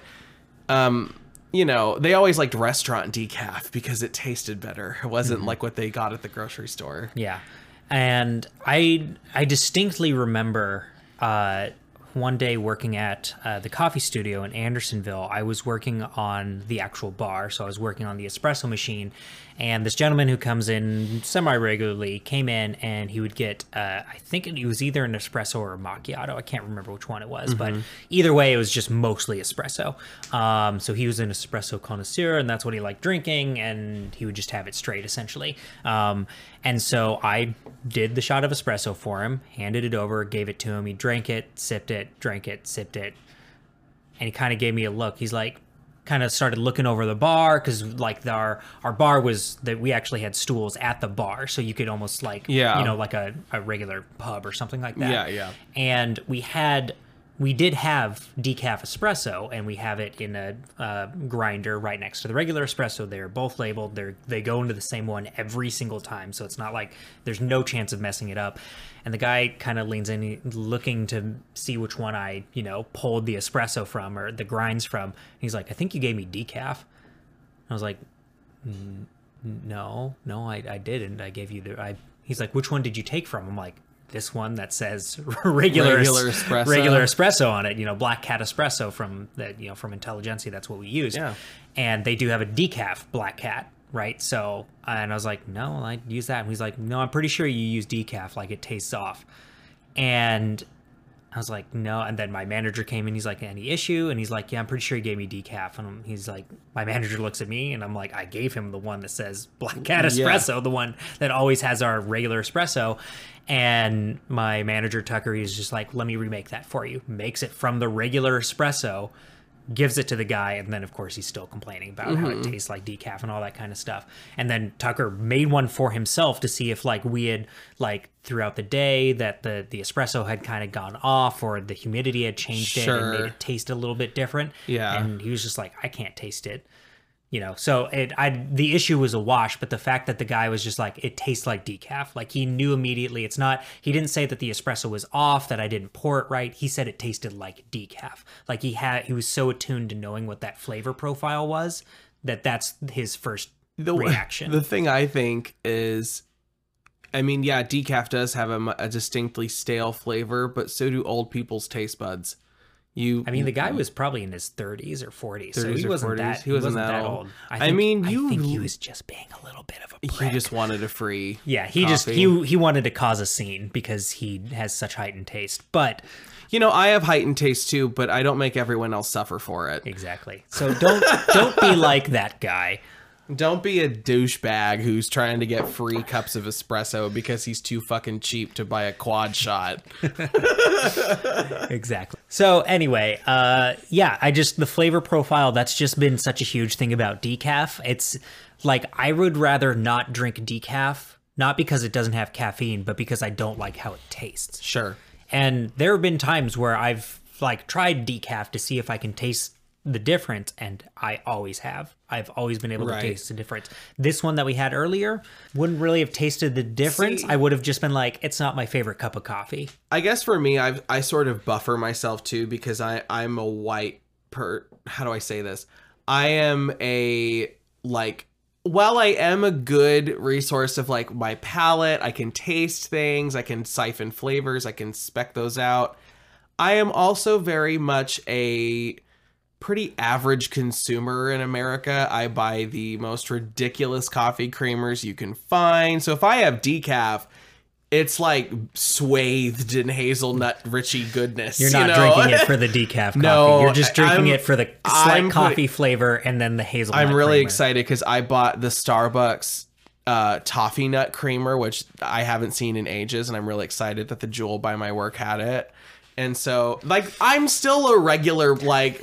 um you know they always liked restaurant decaf because it tasted better it wasn't Mm-hmm. like what they got at the grocery store Yeah, and I I distinctly remember uh, one day working at uh, the coffee studio in Andersonville. I was working on the actual bar, so I was working on the espresso machine. And this gentleman who comes in semi regularly came in, and he would get uh, I think it was either an espresso or a macchiato. I can't remember which one it was, but either way, it was just mostly espresso. Um, so he was an espresso connoisseur, and that's what he liked drinking, and he would just have it straight essentially. Um, and so I did the shot of espresso for him, handed it over, gave it to him. He drank it, sipped it, drank it, sipped it, and he kind of gave me a look. He's like, kind of started looking over the bar because like the, our our bar was that we actually had stools at the bar, so you could almost like Yeah. you know like a, a regular pub or something like that. Yeah, yeah. And we had we did have decaf espresso, and we have it in a uh, grinder right next to the regular espresso. They're both labeled. They're they go into the same one every single time, so it's not like there's no chance of messing it up. And the guy kind of leans in, looking to see which one I you know pulled the espresso from or the grinds from. He's like, I think you gave me decaf. I was like, no, no, I, I didn't. I gave you the. I. He's like, which one did you take from? I'm like, this one that says regular Regular espresso. regular espresso on it. You know, Black Cat espresso from that. You know, from Intelligentsia. That's what we use. Yeah. And they do have a decaf Black Cat, right? So, and I was like, no, I use that. And he's like, no, I'm pretty sure you use decaf. Like it tastes off. And I was like, no. And then my manager came in. He's like, any issue? And he's like, yeah, I'm pretty sure he gave me decaf. And he's like, my manager looks at me and I'm like, I gave him the one that says Black Cat Yeah. Espresso, the one that always has our regular espresso. And my manager, Tucker, he's just like, let me remake that for you. Makes it from the regular espresso, gives it to the guy. And then, of course, he's still complaining about how it mm-hmm. tastes like decaf and all that kind of stuff. And then Tucker made one for himself to see if, like, we had, like, throughout the day that the, the espresso had kind of gone off or the humidity had changed it and made it taste a little bit different. Yeah. And he was just like, I can't taste it. You know, so it I the issue was a wash, but the fact that the guy was just like, it tastes like decaf. Like he knew immediately it's not he didn't say that the espresso was off, that I didn't pour it right. He said it tasted like decaf. Like he had he was so attuned to knowing what that flavor profile was that that's his first the reaction. the thing i think is i mean yeah decaf does have a, a distinctly stale flavor but so do old people's taste buds you I mean, the guy mm. was probably in his 30s or 40s, so he wasn't 40s. that He wasn't that old. I think, mean, I you- think he was just being a little bit of a he just wanted a free Yeah, he just he he wanted to cause a scene because he has such heightened taste. But you know i have heightened taste too but i don't make everyone else suffer for it exactly. So don't don't be like that guy. Don't be a douchebag who's trying to get free cups of espresso because he's too fucking cheap to buy a quad shot. Exactly. So anyway, uh yeah, I just the flavor profile that's just been such a huge thing about decaf. It's like I would rather not drink decaf not because it doesn't have caffeine, but because I don't like how it tastes. Sure. And there have been times where I've like tried decaf to see if I can taste the difference, and I always have. I've always been able Right. to taste the difference. This one that we had earlier wouldn't really have tasted the difference. See- I would have just been like, it's not my favorite cup of coffee. I guess for me, I I sort of buffer myself too because I I'm a white per. How do I say this? I am a like. While I am a good resource of like my palate, I can taste things, I can siphon flavors, I can spec those out. I am also very much a pretty average consumer in America. I buy the most ridiculous coffee creamers you can find. So if I have decaf, it's like swathed in hazelnut richy goodness. You're you not know? drinking it for the decaf coffee. No, You're just drinking I'm- it for the I'm slight putting- coffee flavor and then the hazelnut. I'm really creamer. excited because I bought the Starbucks uh, toffee nut creamer, which I haven't seen in ages, and I'm really excited that the Jewel by my work had it. And so, like, I'm still a regular, like,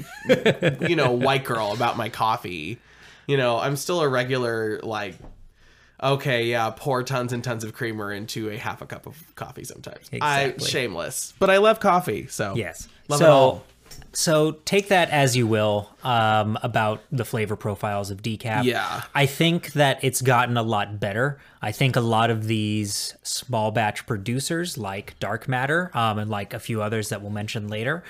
you know, white girl about my coffee. You know, I'm still a regular, like, okay, yeah, pour tons and tons of creamer into a half a cup of coffee sometimes. I shameless, but I love coffee, so Yes. love so, it all. So take that as you will um, about the flavor profiles of decaf. Yeah. I think that it's gotten a lot better. I think a lot of these small batch producers like Dark Matter um, and like a few others that we'll mention later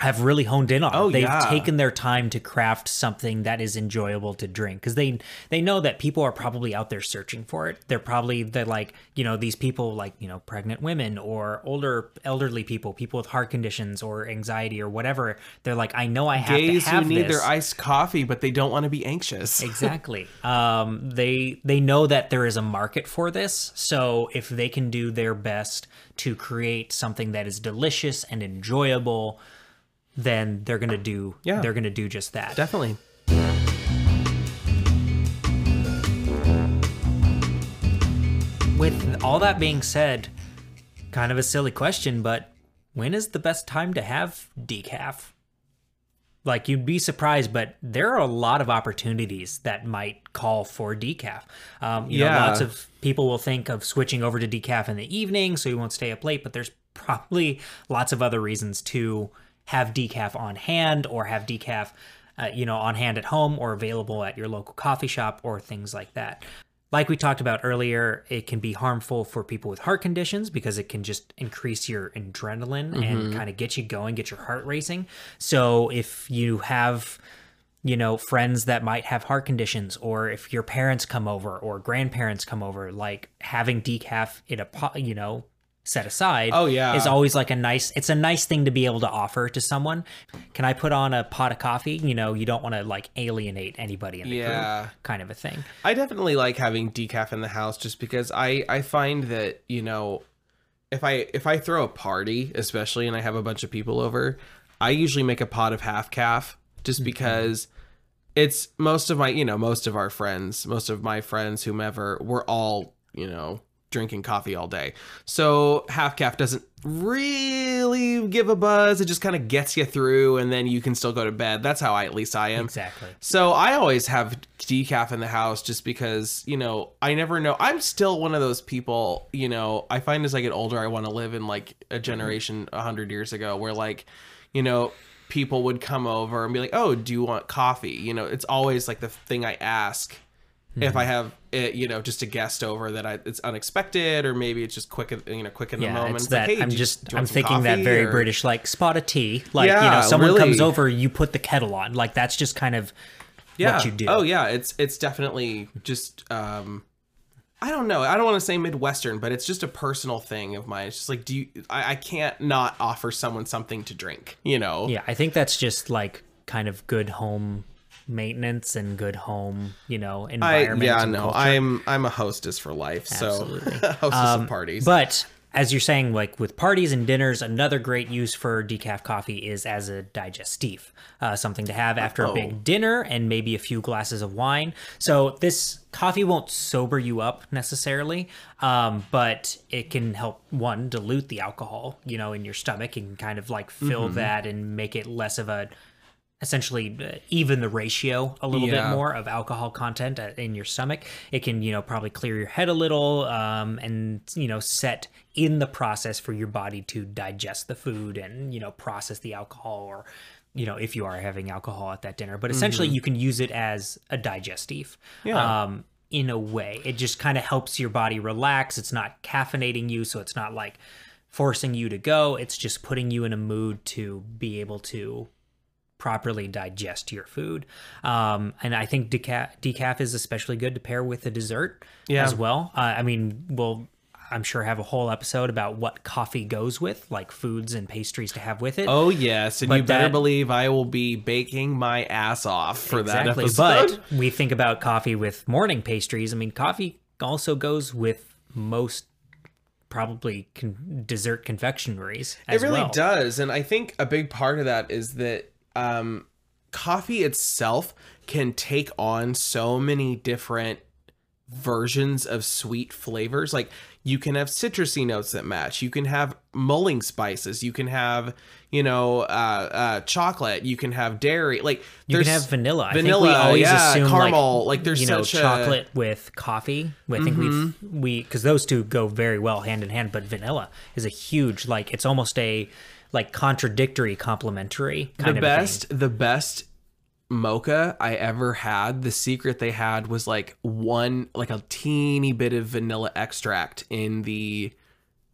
have really honed in on. Oh. They've yeah. taken their time to craft something that is enjoyable to drink because they they know that people are probably out there searching for it. They're probably they're like you know these people like you know pregnant women or older elderly people, people with heart conditions or anxiety or whatever. They're like I know I have Gays to who have need this. their iced coffee, but they don't want to be anxious. exactly. Um, they they know that there is a market for this, so if they can do their best to create something that is delicious and enjoyable, then they're gonna do Yeah. they're gonna do just that. Definitely. With all that being said, kind of a silly question, but when is the best time to have decaf? Like you'd be surprised, but there are a lot of opportunities that might call for decaf. Um, you know, Yeah. lots of people will think of switching over to decaf in the evening, so you won't stay up late. But there's probably lots of other reasons to have decaf on hand or have decaf, uh, you know, on hand at home or available at your local coffee shop or things like that. Like we talked about earlier, it can be harmful for people with heart conditions because it can just increase your adrenaline and kind of get you going, get your heart racing. So if you have you know friends that might have heart conditions or if your parents come over or grandparents come over like having decaf in a pot, you know set aside Oh, yeah. is always like a nice it's a nice thing to be able to offer to someone can i put on a pot of coffee you know you don't want to like alienate anybody in the Yeah. group kind of a thing I definitely like having decaf in the house just because I I find that, you know, if I if I throw a party, especially and I have a bunch of people over, I usually make a pot of half caff just mm-hmm. because it's most of my, you know, most of our friends, most of my friends whomever, we're all, you know, drinking coffee all day. So half caff doesn't really give a buzz. It just kind of gets you through and then you can still go to bed. That's how I at least I am. exactly So I always have decaf in the house just because, you know, I never know. I'm still one of those people, you know, I find as I get older, I want to live in like a generation a hundred years ago where like, you know, people would come over and be like, oh, do you want coffee? You know, it's always like the thing I ask if I have it, you know, just a guest over that I, it's unexpected or maybe it's just quick, you know, quick in the moment. it's It's like, hey, i'm just i'm thinking that very or- british like spot a tea like you know someone really. comes over you put the kettle on like that's just kind of yeah. what you do Oh yeah, it's it's definitely just um I don't know. I don't want to say Midwestern, but it's just a personal thing of mine. It's just like, do you? I, I can't not offer someone something to drink. You know? Yeah, I think that's just like kind of good home maintenance and good home, you know, I environment. yeah no. culture. I'm I'm a hostess for life. Absolutely. So hostess Um, of parties. But as you're saying, like with parties and dinners, another great use for decaf coffee is as a digestif, uh, something to have after a Oh. big dinner and maybe a few glasses of wine. So this coffee won't sober you up necessarily, um, but it can help one dilute the alcohol, you know, in your stomach and kind of like fill Mm-hmm. that and make it less of a essentially uh, even the ratio a little Yeah. bit more of alcohol content uh, in your stomach it can you know probably clear your head a little um, and you know set in the process for your body to digest the food and you know process the alcohol or you know, if you are having alcohol at that dinner. But essentially, you can use it as a digestive. Yeah. Um, in a way, it just kind of helps your body relax. It's not caffeinating you, so it's not like forcing you to go. It's just putting you in a mood to be able to properly digest your food. Um, and I think decaf, decaf is especially good to pair with a dessert Yeah. as well. Uh, I mean, we'll, I'm sure, have a whole episode about what coffee goes with, like foods and pastries to have with it. Oh yes, and But you better that- believe I will be baking my ass off for exactly. that episode. But we think about coffee with morning pastries. I mean, coffee also goes with most probably con- dessert confectionaries. As it really well. does, and I think a big part of that is that um, coffee itself can take on so many different versions of sweet flavors. Like you can have citrusy notes that match. You can have mulling spices. You can have you know uh, uh, chocolate. You can have dairy. Like You can have vanilla. I think vanilla, we always yeah, assume caramel. Like, Like, there's you know such a- chocolate with coffee. I think we've we because those two go very well hand in hand. But vanilla is a huge like it's almost a like contradictory complementary kind the of best Thing. the best mocha i ever had the secret they had was like one like a teeny bit of vanilla extract in the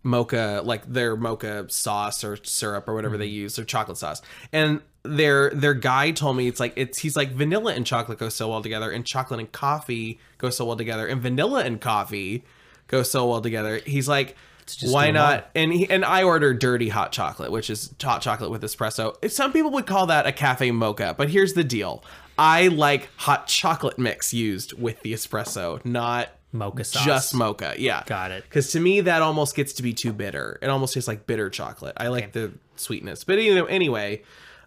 mocha like their mocha sauce or syrup or whatever they Mm-hmm. use their chocolate sauce and their their guy told me it's like it's he's like vanilla and chocolate go so well together and chocolate and coffee go so well together and vanilla and coffee go so well together he's like why not and he, and I order dirty hot chocolate, which is hot chocolate with espresso. Some people would call that a cafe mocha, but here's the deal: I like hot chocolate mix used with the espresso, not mocha sauce. just mocha. Yeah, Got it. Because to me, that almost gets to be too bitter. It almost tastes like bitter chocolate. I like the sweetness, but you know, anyway,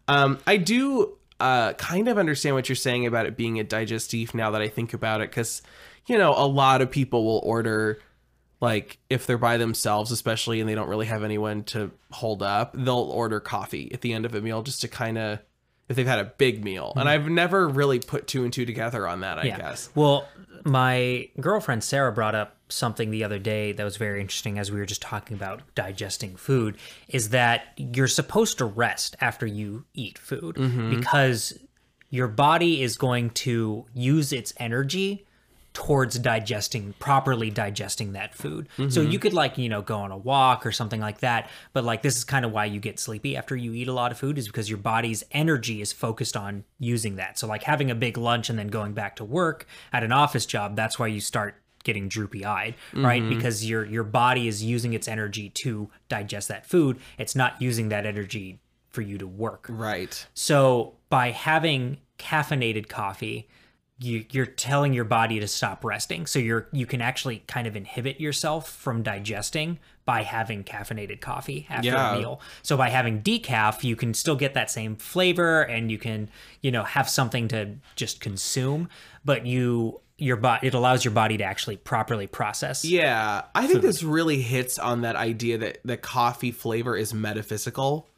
um, I do uh, kind of understand what you're saying about it being a digestif. Now that I think about it, because you know, a lot of people will order like if they're by themselves especially and they don't really have anyone to hold up they'll order coffee at the end of a meal just to kind of if they've had a big meal. And mm-hmm. i've never really put two and two together on that i guess. Well, my girlfriend Sarah brought up something the other day that was very interesting as we were just talking about digesting food is that you're supposed to rest after you eat food mm-hmm. because your body is going to use its energy towards digesting properly digesting that food. So mm-hmm. you could like, you know, go on a walk or something like that, but like this is kind of why you get sleepy after you eat a lot of food is because your body's energy is focused on using that. So like having a big lunch and then going back to work at an office job, that's why you start getting droopy eyed, right? Mm-hmm. Because your your body is using its energy to digest that food. It's not using that energy for you to work. right So by having caffeinated coffee, you, you're telling your body to stop resting. So you're you can actually kind of inhibit yourself from digesting by having caffeinated coffee after Yeah. a meal. So by having decaf, you can still get that same flavor and you can you know have something to just consume, but you your body it allows your body to actually properly process. yeah i think this really hits on that idea that the coffee flavor is metaphysical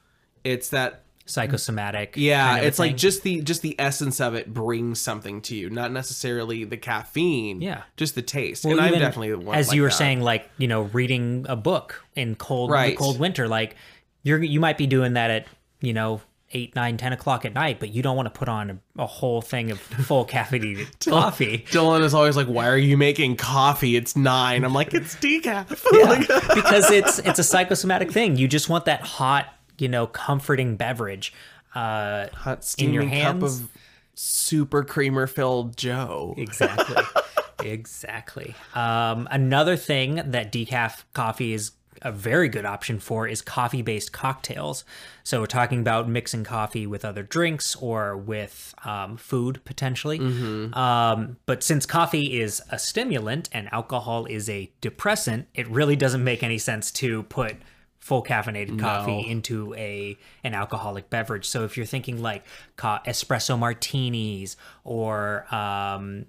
it's that Psychosomatic. yeah kind of it's like just the just the essence of it brings something to you not necessarily the caffeine Yeah. just the taste Well, and i'm definitely one as like you were that. saying, like you know, reading a book in cold, Right. the cold winter, like you're you might be doing that at you know eight, nine, ten o'clock at night, but you don't want to put on a, a whole thing of full caffeinated coffee. Dylan is always like, "Why are you making coffee? It's nine. I'm like, "It's decaf." Yeah, because it's it's a psychosomatic thing. You just want that hot, you know, comforting beverage. Uh, Hot In steaming your cup of super creamer filled Joe. exactly. Exactly. Um, another thing that decaf coffee is a very good option for is coffee based cocktails. So we're talking about mixing coffee with other drinks or with um, food potentially. Um, but since coffee is a stimulant and alcohol is a depressant it really doesn't make any sense to put full caffeinated coffee into a an alcoholic beverage. So if you're thinking like co- espresso martinis or um,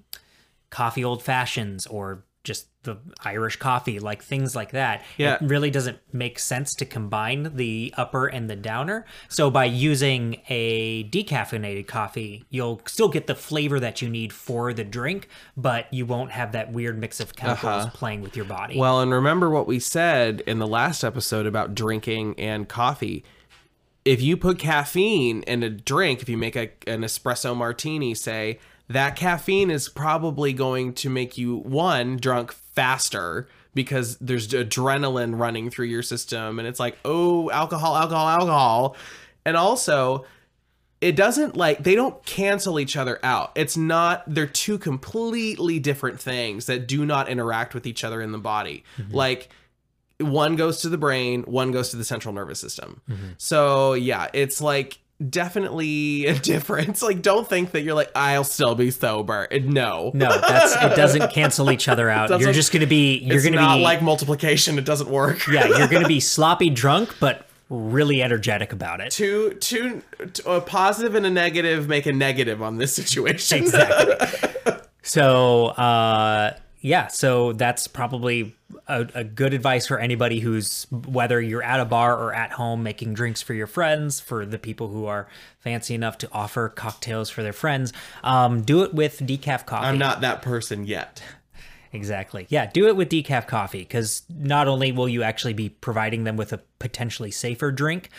coffee old fashions or just the Irish coffee, like things like that, Yeah. it really doesn't make sense to combine the upper and the downer. So by using a decaffeinated coffee, you'll still get the flavor that you need for the drink, but you won't have that weird mix of uh-huh. chemicals playing with your body. Well, and remember what we said in the last episode about drinking and coffee. if you put caffeine in a drink, if you make a, an espresso martini, say, that caffeine is probably going to make you, one, drunk faster because there's adrenaline running through your system. And it's like, oh, alcohol, alcohol, alcohol. And also, it doesn't like they don't cancel each other out. It's not they're two completely different things that do not interact with each other in the body. Mm-hmm. Like one goes to the brain, one goes to the central nervous system. Mm-hmm. So, yeah, it's like definitely a difference. Like don't think that you're like I'll still be sober. No. No, that's it. Doesn't cancel each other out. You're just gonna be. You're it's gonna not be like multiplication. It doesn't work. yeah. You're gonna be sloppy drunk, but really energetic about it. two, two, a and a negative make a negative on this situation. exactly. So, uh, yeah, so that's probably a, a good advice for anybody who's whether you're at a bar or at home making drinks for your friends, for the people who are fancy enough to offer cocktails for their friends. Um, do it with decaf coffee. I'm not that person yet. Exactly. Yeah, do it with decaf coffee because not only will you actually be providing them with a potentially safer drink,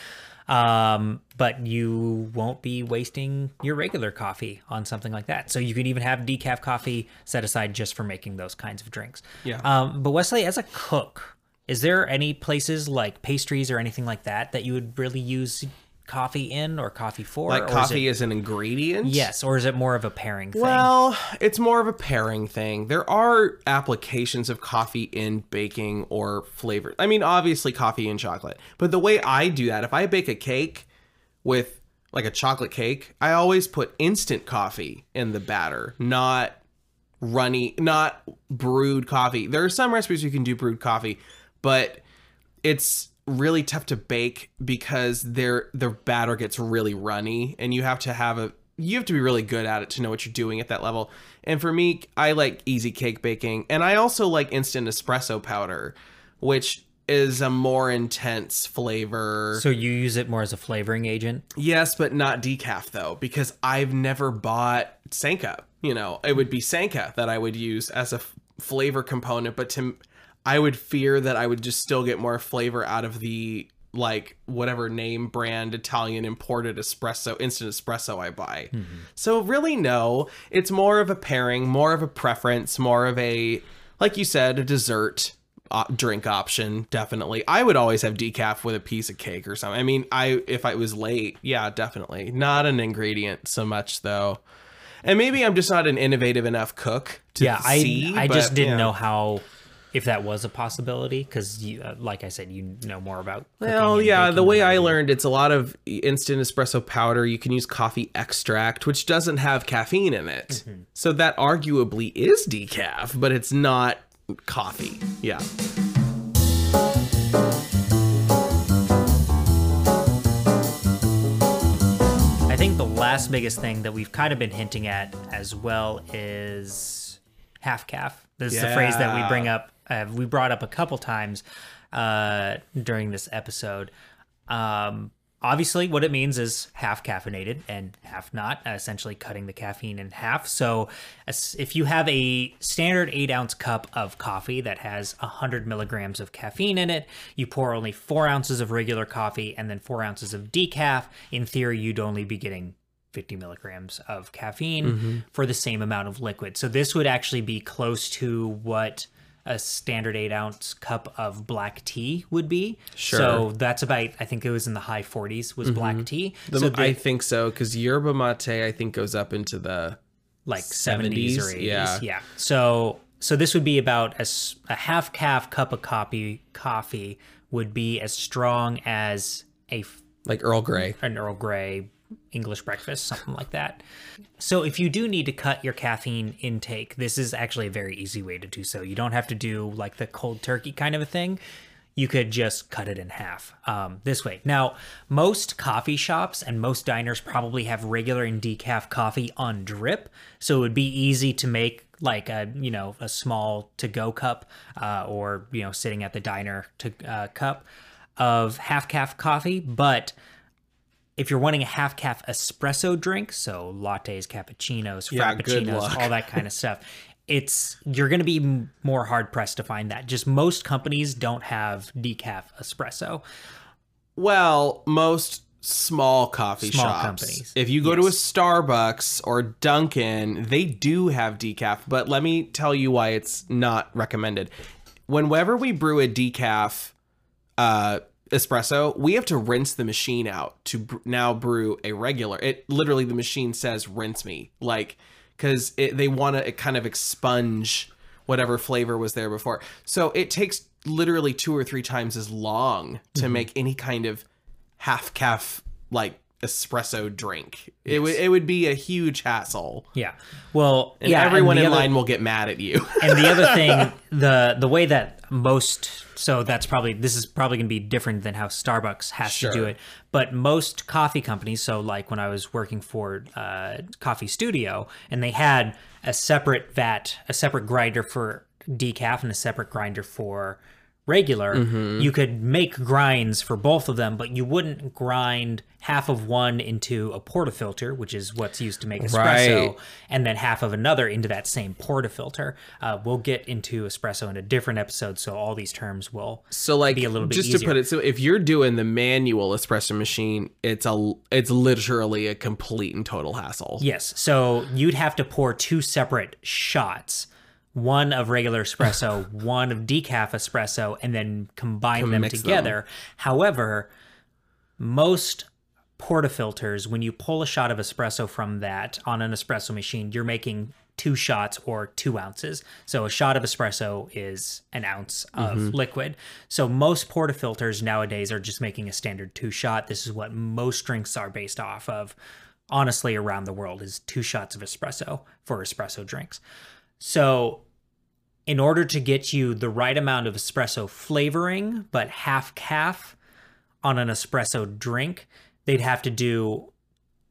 um, but you won't be wasting your regular coffee on something like that. So you can even have decaf coffee set aside just for making those kinds of drinks. Yeah. Um, but Wesley, as a cook, is there any places like pastries or anything like that that you would really use coffee in or coffee for? Like is coffee it- is an ingredient. yes, or is it more of a pairing thing? Well, it's more of a pairing thing. There are applications of coffee in baking or flavor. I mean, obviously coffee and chocolate. But the way I do that, if I bake a cake with like a chocolate cake, I always put instant coffee in the batter, not runny, not brewed coffee. There are some recipes you can do brewed coffee, but it's really tough to bake because their their batter gets really runny and you have to have a you have to be really good at it to know what you're doing at that level. And for me, I like easy cake baking and I also like instant espresso powder, which is a more intense flavor. so you use it more as a flavoring agent? Yes, but not decaf though, because I've never bought Sanka. You know, it would be Sanka that I would use as a f- flavor component, but to I would fear that I would just still get more flavor out of the like whatever name brand Italian imported espresso instant espresso I buy. So really no, it's more of a pairing, more of a preference, more of a like you said, a dessert uh, drink option definitely. I would always have decaf with a piece of cake or something. I mean i if i was late yeah definitely. Not an ingredient so much though. And maybe i'm just not an innovative enough cook to yeah i see i but, just didn't yeah. know how if that was a possibility because uh, like i said you know more about well yeah the way i learned it's a lot of instant espresso powder. You can use coffee extract which doesn't have caffeine in it. Mm-hmm. so that arguably is decaf but it's not coffee. Yeah. I think the last biggest thing that we've kind of been hinting at as well is half caff this is the phrase that we bring up uh, we brought up a couple times uh, during this episode. Um, obviously what it means is half caffeinated and half not uh, essentially cutting the caffeine in half. So if you have a standard 8 ounce cup of coffee that has 100 milligrams of caffeine in it you pour only 4 ounces of regular coffee and then 4 ounces of decaf in theory you'd only be getting 50 milligrams of caffeine mm-hmm. for the same amount of liquid so this would actually be close to what a standard eight ounce cup of black tea would be. Sure. So that's about I think it was in the high 40s was mm-hmm. black tea. The- so I think so because yerba mate I think goes up into the like 70s, or 80s. yeah. Yeah. So so this would be about as a half caff cup of coffee coffee would be as strong as a like Earl Grey. an Earl Grey English breakfast, something like that. So if you do need to cut your caffeine intake, this is actually a very easy way to do so. You don't have to do like the cold turkey kind of a thing. You could just cut it in half um, this way. Now, most coffee shops and most diners probably have regular and decaf coffee on drip, so it would be easy to make like a you know a small to go cup uh, or you know sitting at the diner to uh, cup of half caff coffee, but if you're wanting a half caff espresso drink, so lattes, cappuccinos, Yeah, frappuccinos, all that kind of stuff, it's you're going to be more hard pressed to find that. Just most companies don't have decaf espresso. Well, most small coffee Small shops. companies. If you go to a Starbucks or Dunkin', they do have decaf, but let me tell you why it's not recommended. Whenever we brew a decaf uh, espresso, we have to rinse the machine out to br- now brew a regular. It literally the machine says rinse me, like because they want to kind of expunge whatever flavor was there before. So it takes literally two or three times as long to Mm-hmm. make any kind of half caff like espresso drink. It would it would be a huge hassle. Yeah. Well, And yeah. everyone and in other- line will get mad at you. and the other thing, the the way that most so that's probably this is probably going to be different than how Starbucks has to do it. But most coffee companies, so like when I was working for uh, Coffee Studio, and they had a separate vat, a separate grinder for decaf and a separate grinder for regular, Mm-hmm. you could make grinds for both of them, but you wouldn't grind half of one into a portafilter, which is what's used to make espresso, Right. and then half of another into that same portafilter. Uh, we'll get into espresso in a different episode, so all these terms will. So like be a little bit just to put it so if you're doing the manual espresso machine, it's a it's literally a complete and total hassle. Yes, so you'd have to pour two separate shots. One of regular espresso, one of decaf espresso, and then combine them mix them. together. However, most portafilters, when you pull a shot of espresso from that on an espresso machine, you're making two shots or two ounces. So a shot of espresso is an ounce of mm-hmm. liquid. So most portafilters nowadays are just making a standard two shot. This is what most drinks are based off of. Honestly, around the world is two shots of espresso for espresso drinks. So in order to get you the right amount of espresso flavoring, but half caff on an espresso drink, they'd have to do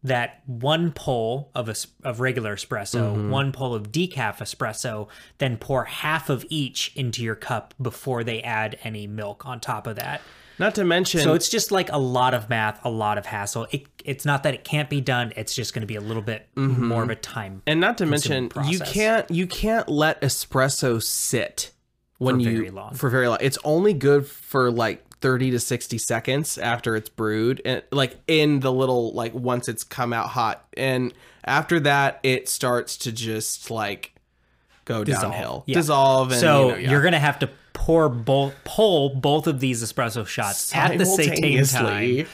that one pull of a, of regular espresso, mm-hmm. one pull of decaf espresso, then pour half of each into your cup before they add any milk on top of that. Not to mention So it's just like a lot of math, a lot of hassle. It, it's not that it can't be done; it's just going to be a little bit mm-hmm. more of a time. and not to mention you can't you can't let espresso sit when For you very long. for very long. It's only good for like 30 to 60 seconds after it's brewed and like in the little like once it's come out hot and after that it starts to just like go Dissolve. downhill Yeah. dissolve and so you know, yeah. going to have to pour both pull both of these espresso shots at the same time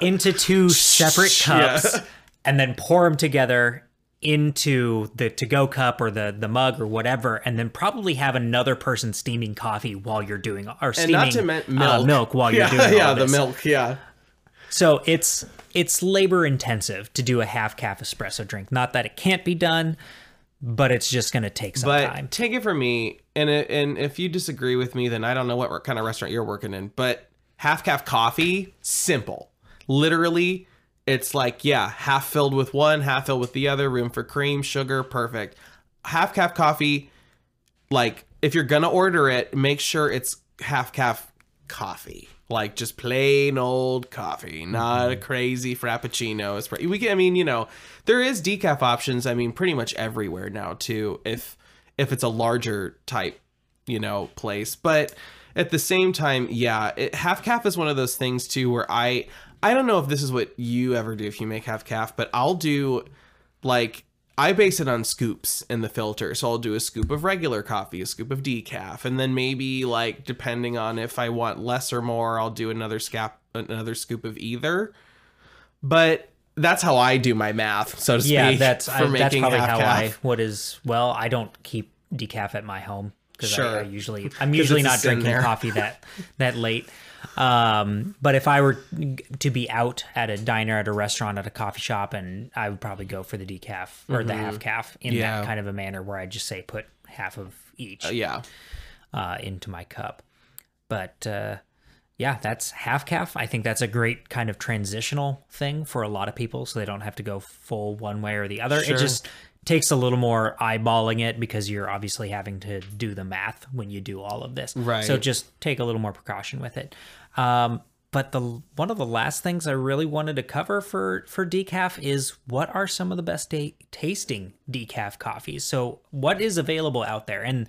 into two separate Yeah. cups and then pour them together into the to-go cup or the the mug or whatever and then probably have another person steaming coffee while you're doing or and steaming not to mention milk, uh, milk. milk while you're yeah, doing yeah the milk yeah So it's it's labor intensive to do a half caff espresso drink. Not that it can't be done, but it's just going to take some but time. take it from me and it, and if you disagree with me then i don't know what kind of restaurant you're working in but half caff coffee simple literally it's like yeah half filled with one half filled with the other room for cream sugar perfect. Half caff coffee like if you're gonna order it make sure it's half caff coffee like just plain old coffee not a mm-hmm. crazy frappuccino. Espre- we can, i mean you know there is decaf options i mean pretty much everywhere now too if if it's a larger type you know place. But at the same time yeah it, half caff is one of those things too where i i don't know if this is what you ever do if you make half caff but i'll do like I base it on scoops in the filter. So I'll do a scoop of regular coffee, a scoop of decaf, and then maybe like depending on if I want less or more, I'll do another scap another scoop of either. But that's how I do my math, so to speak. Yeah, that's for I, that's making probably how I what is well. I don't keep decaf at my home because I, Sure. I usually I'm usually not drinking coffee that that late. Um, but if I were to be out at a diner, at a restaurant, at a coffee shop, and I would probably go for the decaf or the half caff in Mm-hmm. Yeah. that kind of a manner where I just say put half of each Yeah. uh, into my cup. But uh, yeah, that's half caff. I think that's a great kind of transitional thing for a lot of people, so they don't have to go full one way or the other. Sure. It just takes a little more eyeballing it because you're obviously having to do the math when you do all of this. Right. So just take a little more precaution with it. Um, but the one of the last things I really wanted to cover for for decaf is what are some of the best da- tasting decaf coffees. So what is available out there and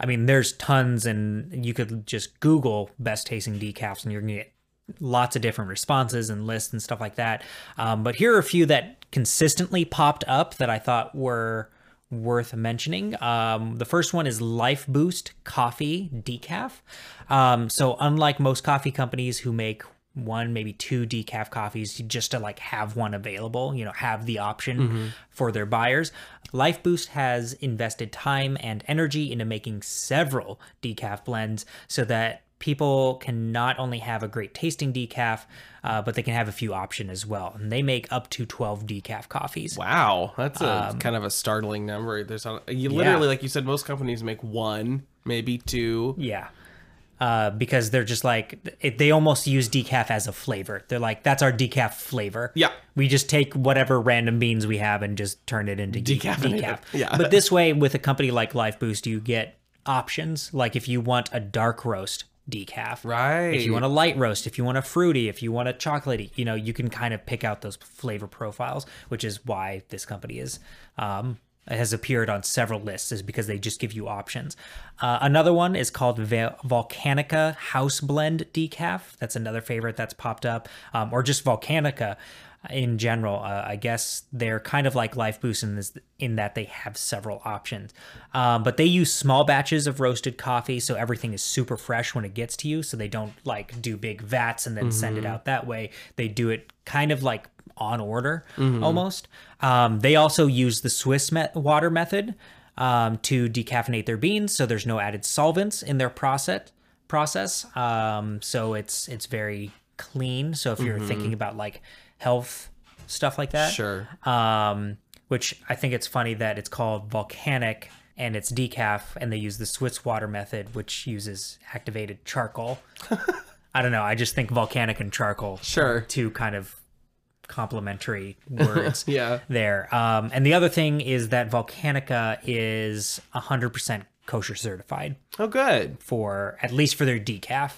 I mean, there's tons, and you could just Google best tasting decafs, and you're gonna get lots of different responses and lists and stuff like that. Um, but here are a few that consistently popped up that I thought were worth mentioning. Um, the first one is Lifeboost Coffee Decaf. Um, so, unlike most coffee companies who make one maybe two decaf coffees just to like have one available you know have the option for their buyers Lifeboost has invested time and energy into making several decaf blends so that people can not only have a great tasting decaf uh, but they can have a few option as well and they make up to 12 decaf coffees Wow, that's a kind of a startling number. There's a, you literally, like you said, most companies make one, maybe two. Yeah. Uh, because they're just like it, they almost use decaf as a flavor. They're like, that's our decaf flavor. Yeah. we just take whatever random beans we have and just turn it into de- Decaffeinate decaf. Yeah. but this way, with a company like Lifeboost, you get options. Like if you want a dark roast decaf, Right. If you want a light roast, if you want a fruity, if you want a chocolatey, you know, you can kind of pick out those flavor profiles, which is why this company is um, has appeared on several lists, is because they just give you options. Uh, another one is called Va- Volcanica House Blend Decaf. That's another favorite that's popped up, um, or just Volcanica in general. Uh, I guess they're kind of like Lifeboost in this, in that they have several options. Um, but they use small batches of roasted coffee, so everything is super fresh when it gets to you. So they don't like do big vats and then send it out that way. They do it kind of like on order almost. Um, they also use the Swiss met- water method um, to decaffeinate their beans, so there's no added solvents in their process process. Um, so it's it's very clean. So if you're thinking about like health stuff like that, Sure. um, which I think it's funny that it's called volcanic and it's decaf, and they use the Swiss water method, which uses activated charcoal. I don't know. I just think volcanic and charcoal, Sure. two kind of complementary words Yeah. there. Um, and the other thing is that Volcanica is 100% kosher certified Oh, good. for at least for their decaf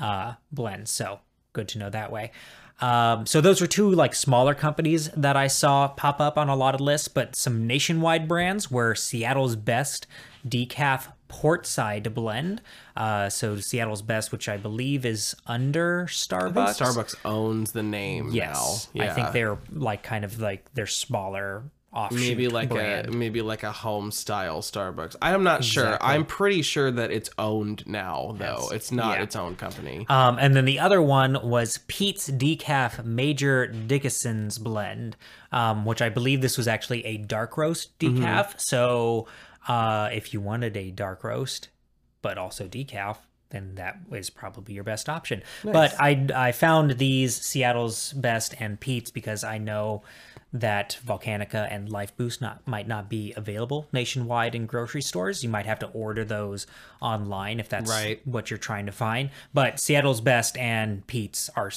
uh, blends. So good to know that way. Um, so those were two like smaller companies that I saw pop up on a lot of lists, but some nationwide brands were Seattle's Best Decaf Portside Blend. Uh, so Seattle's Best, which I believe is under I Starbucks. Starbucks owns the name Yes, now. I think they're like kind of like their smaller offshoot maybe like brand. a maybe like a home style Starbucks. I'm not sure. I'm pretty sure that it's owned now though. Yes. It's not Yeah. its own company. Um, and then the other one was Peet's Decaf Major Dickason's blend, um, which I believe this was actually a dark roast decaf. Mm-hmm. So uh, if you wanted a dark roast, but also decaf, then that was probably your best option. But I, I found these Seattle's Best and Peet's because I know that Volcanica and Lifeboost not might not be available nationwide in grocery stores. You might have to order those online if that's Right. what you're trying to find. But Seattle's Best and Peet's are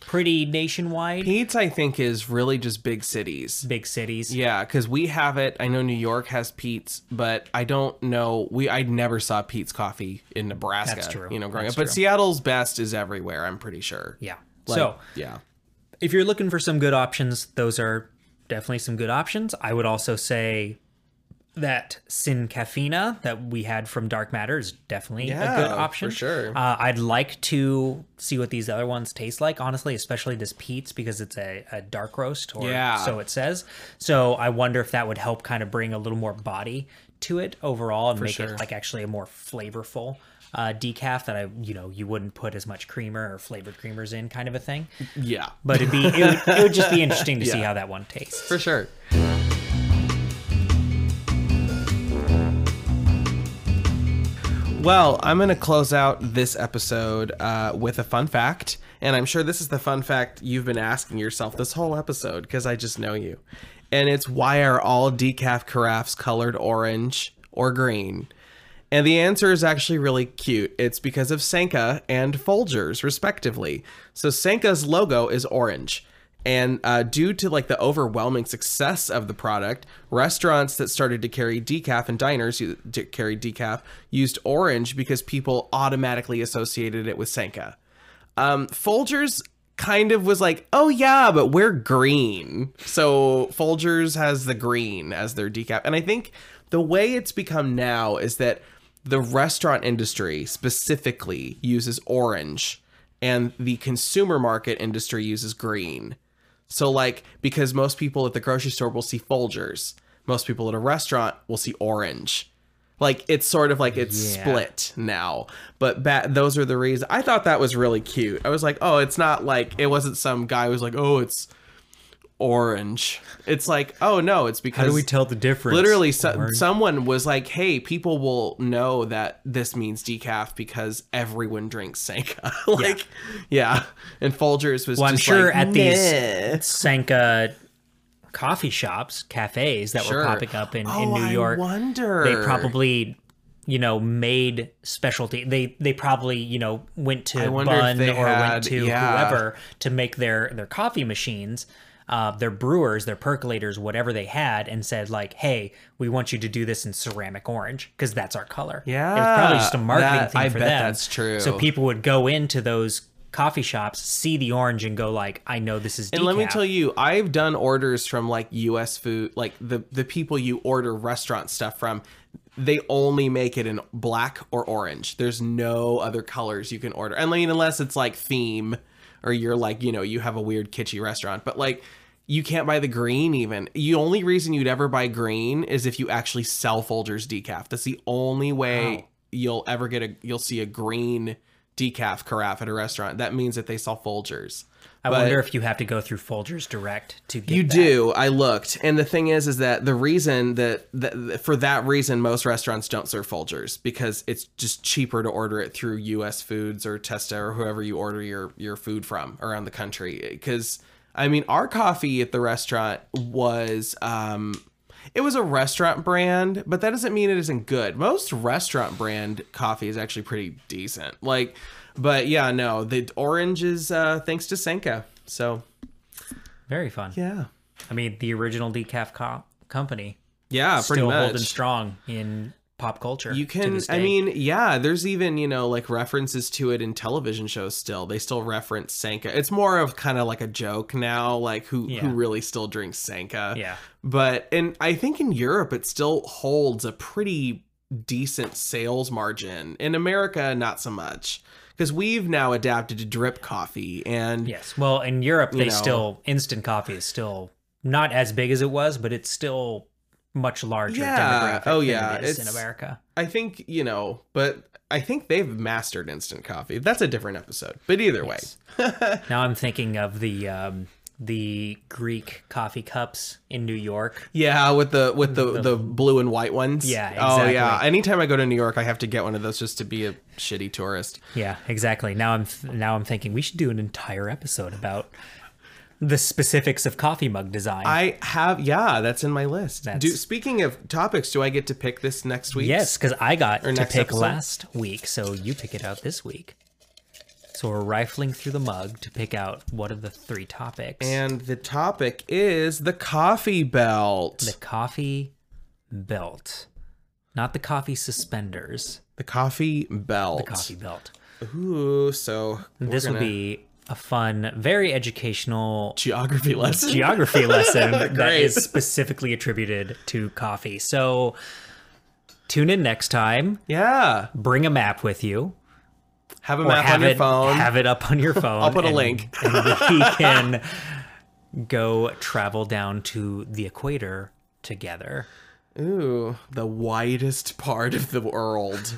pretty nationwide, Peet's I think is really just big cities. big cities. Yeah, because we have it. I know New York has Peet's, but I don't know. We I never saw Peet's coffee in Nebraska. That's true. You know, growing That's up. But. Seattle's best is everywhere. I'm pretty sure. Yeah. Like, so yeah, if you're looking for some good options, those are definitely some good options. I would also say that Sin Caffeina that we had from Dark Matter is definitely a Yeah, good for sure. Uh, I'd like to see what these other ones taste like, honestly, especially this Peet's because it's a, a dark roast, or Yeah. so it says. So I wonder if that would help kind of bring a little more body to it overall and make sure. it like actually a more flavorful uh, decaf that I, you know, you wouldn't put as much creamer or flavored creamers in, kind of a thing yeah, but it'd be it would, it would just be interesting to see how that one tastes. for sure. Well, I'm going to close out this episode uh, with a fun fact. And I'm sure this is the fun fact you've been asking yourself this whole episode because I just know you. And it's why are all decaf carafes colored orange or green? And the answer is actually really cute. It's because of Senka and Folgers, respectively. So Senka's logo is orange. And uh, due to like the overwhelming success of the product, restaurants that started to carry decaf and diners who carried decaf used orange because people automatically associated it with Senka. Um, Folgers kind of was like, oh yeah, but we're green. So Folgers has the green as their decaf. And I think the way it's become now is that the restaurant industry specifically uses orange and the consumer market industry uses green. So like because most people at the grocery store will see Folgers, most people at a restaurant will see orange. Like it's sort of like it's Yeah. split now. But ba- those are the reasons. I thought that was really cute. I was like, "Oh, it's not like it wasn't some guy who was like, "Oh, it's orange." It's like, "Oh, no, it's because How do we tell the difference? literally so, someone was like hey people will know that this means decaf because everyone drinks sanka like yeah. and folgers was Well, I'm sure like, at these Sanka coffee shops, cafes that Sure. were popping up in, in Oh, New I York, wonder they probably, you know, made specialty. They they probably you know went to I Bunn or had- went to yeah. whoever to make their their coffee machines. Uh, their brewers, their percolators, whatever they had, and said like, "Hey, we want you to do this in ceramic orange because that's our color." Yeah, it's probably just a marketing that- thing I for bet them. that's true. So people would go into those coffee shops, see the orange, and go like, "I know this is." Decaf. And let me tell you, I've done orders from like U.S. food, like the the people you order restaurant stuff from. They only make it in black or orange. There's no other colors you can order. I mean, unless it's like theme, or you're like you know you have a weird kitschy restaurant. But like you can't buy the green even. The only reason you'd ever buy green is if you actually sell Folgers decaf. That's the only way Wow. you'll ever get a you'll see a green decaf carafe at a restaurant. That means that they sell Folgers. I But- wonder if you have to go through Folgers Direct to get you that. do. I looked, and the thing is, is that the reason that, that for that reason most restaurants don't serve Folgers because it's just cheaper to order it through U.S. Foods or Testa or whoever you order your your food from around the country. Because I mean, our coffee at the restaurant was um, it was a restaurant brand, but that doesn't mean it isn't good. Most restaurant brand coffee is actually pretty decent. Like, but yeah, no, the orange is uh, thanks to Senka. So Very fun. yeah. I mean, the original decaf co- company Yeah, pretty still much. holding strong in pop culture. You can, I mean, yeah, there's even, you know, like references to it in television shows still. They still reference Sanka. It's more of kind of like a joke now, like who, Yeah. who really still drinks Sanka. Yeah. But, and I think in Europe, it still holds a pretty decent sales margin. In America, not so much. Because we've now adapted to drip coffee and yes. Well, in Europe, they know. still instant coffee is still not as big as it was, but it's still much larger Yeah. demographic Oh, yeah. it in America. I think, you know, but I think they've mastered instant coffee. That's a different episode. But either way. Now I'm thinking of the um, the Greek coffee cups in New York. Yeah, with the with the the blue and white ones. Yeah, Oh yeah. Anytime I go to New York, I have to get one of those just to be a shitty tourist. Yeah, exactly. Now I'm now I'm thinking we should do an entire episode about the specifics of coffee mug design. I have yeah, that's in my list. That's- Do speaking of topics, do I get to pick this next week? Yes, because I got to pick episode? last week, so you pick it out this week. So we're rifling through the mug to pick out what are the three topics. And the topic is the coffee belt. the coffee belt, not the coffee suspenders. The coffee belt. The coffee belt. Ooh, so This will gonna- be a fun, very educational geography lesson. geography lesson that is specifically attributed to coffee. So tune in next time. yeah. Bring a map with you. Have a map have on your it phone. have it up on your phone. I'll put a link. and we can go travel down to the equator together. Ooh, the widest part of the world.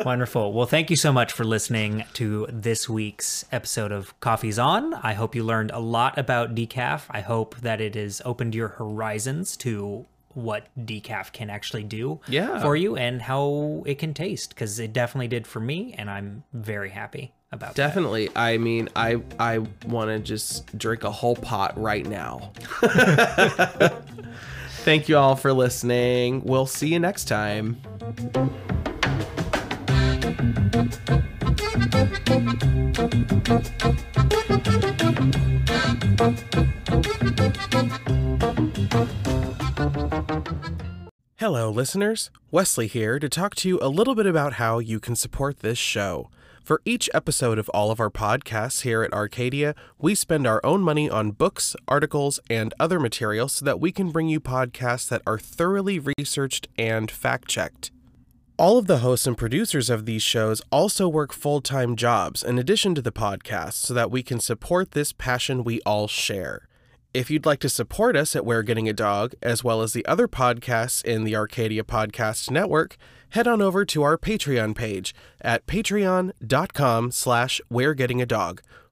Wonderful. Well, thank you so much for listening to this week's episode of Coffee's On. I hope you learned a lot about decaf. I hope that it has opened your horizons to what decaf can actually do Yeah. for you and how it can taste because it definitely did for me and I'm very happy about that. Definitely. I mean, I I want to just drink a whole pot right now. Thank you all for listening. We'll see you next time. Hello, listeners. Wesley here to talk to you a little bit about how you can support this show. For each episode of all of our podcasts here at Arcadia, we spend our own money on books, articles, and other materials so that we can bring you podcasts that are thoroughly researched and fact checked. All of the hosts and producers of these shows also work full time jobs in addition to the podcast so that we can support this passion we all share. If you'd like to support us at We're Getting a Dog, as well as the other podcasts in the Arcadia Podcast Network, head on over to our Patreon page at patreon.com slash We're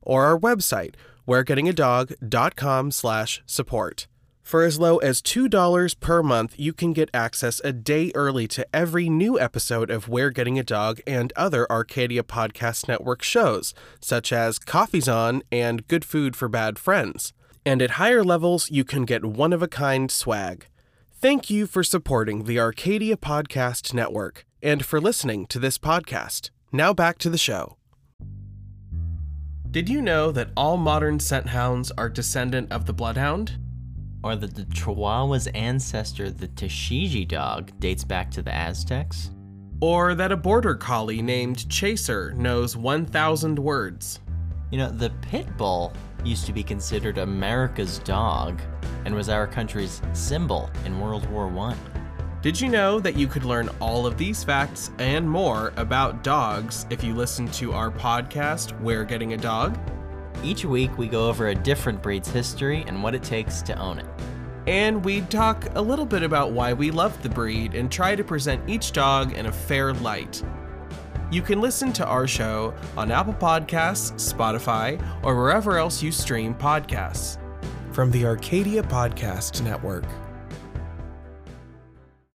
or our website, we'regettingadog.com slash support. For as low as $2 per month, you can get access a day early to every new episode of We're Getting a Dog and other Arcadia Podcast Network shows, such as Coffee's On and Good Food for Bad Friends. And at higher levels, you can get one of a kind swag. Thank you for supporting the Arcadia Podcast Network and for listening to this podcast. Now back to the show. Did you know that all modern scent hounds are descendant of the bloodhound? Or that the Chihuahua's ancestor, the Techichi dog, dates back to the Aztecs? Or that a border collie named Chaser knows 1,000 words? You know, the pit bull used to be considered America's dog and was our country's symbol in World War I. Did you know that you could learn all of these facts and more about dogs if you listen to our podcast, We're Getting a Dog? Each week, we go over a different breed's history and what it takes to own it. And we talk a little bit about why we love the breed and try to present each dog in a fair light. You can listen to our show on Apple Podcasts, Spotify, or wherever else you stream podcasts. From the Arcadia Podcast Network.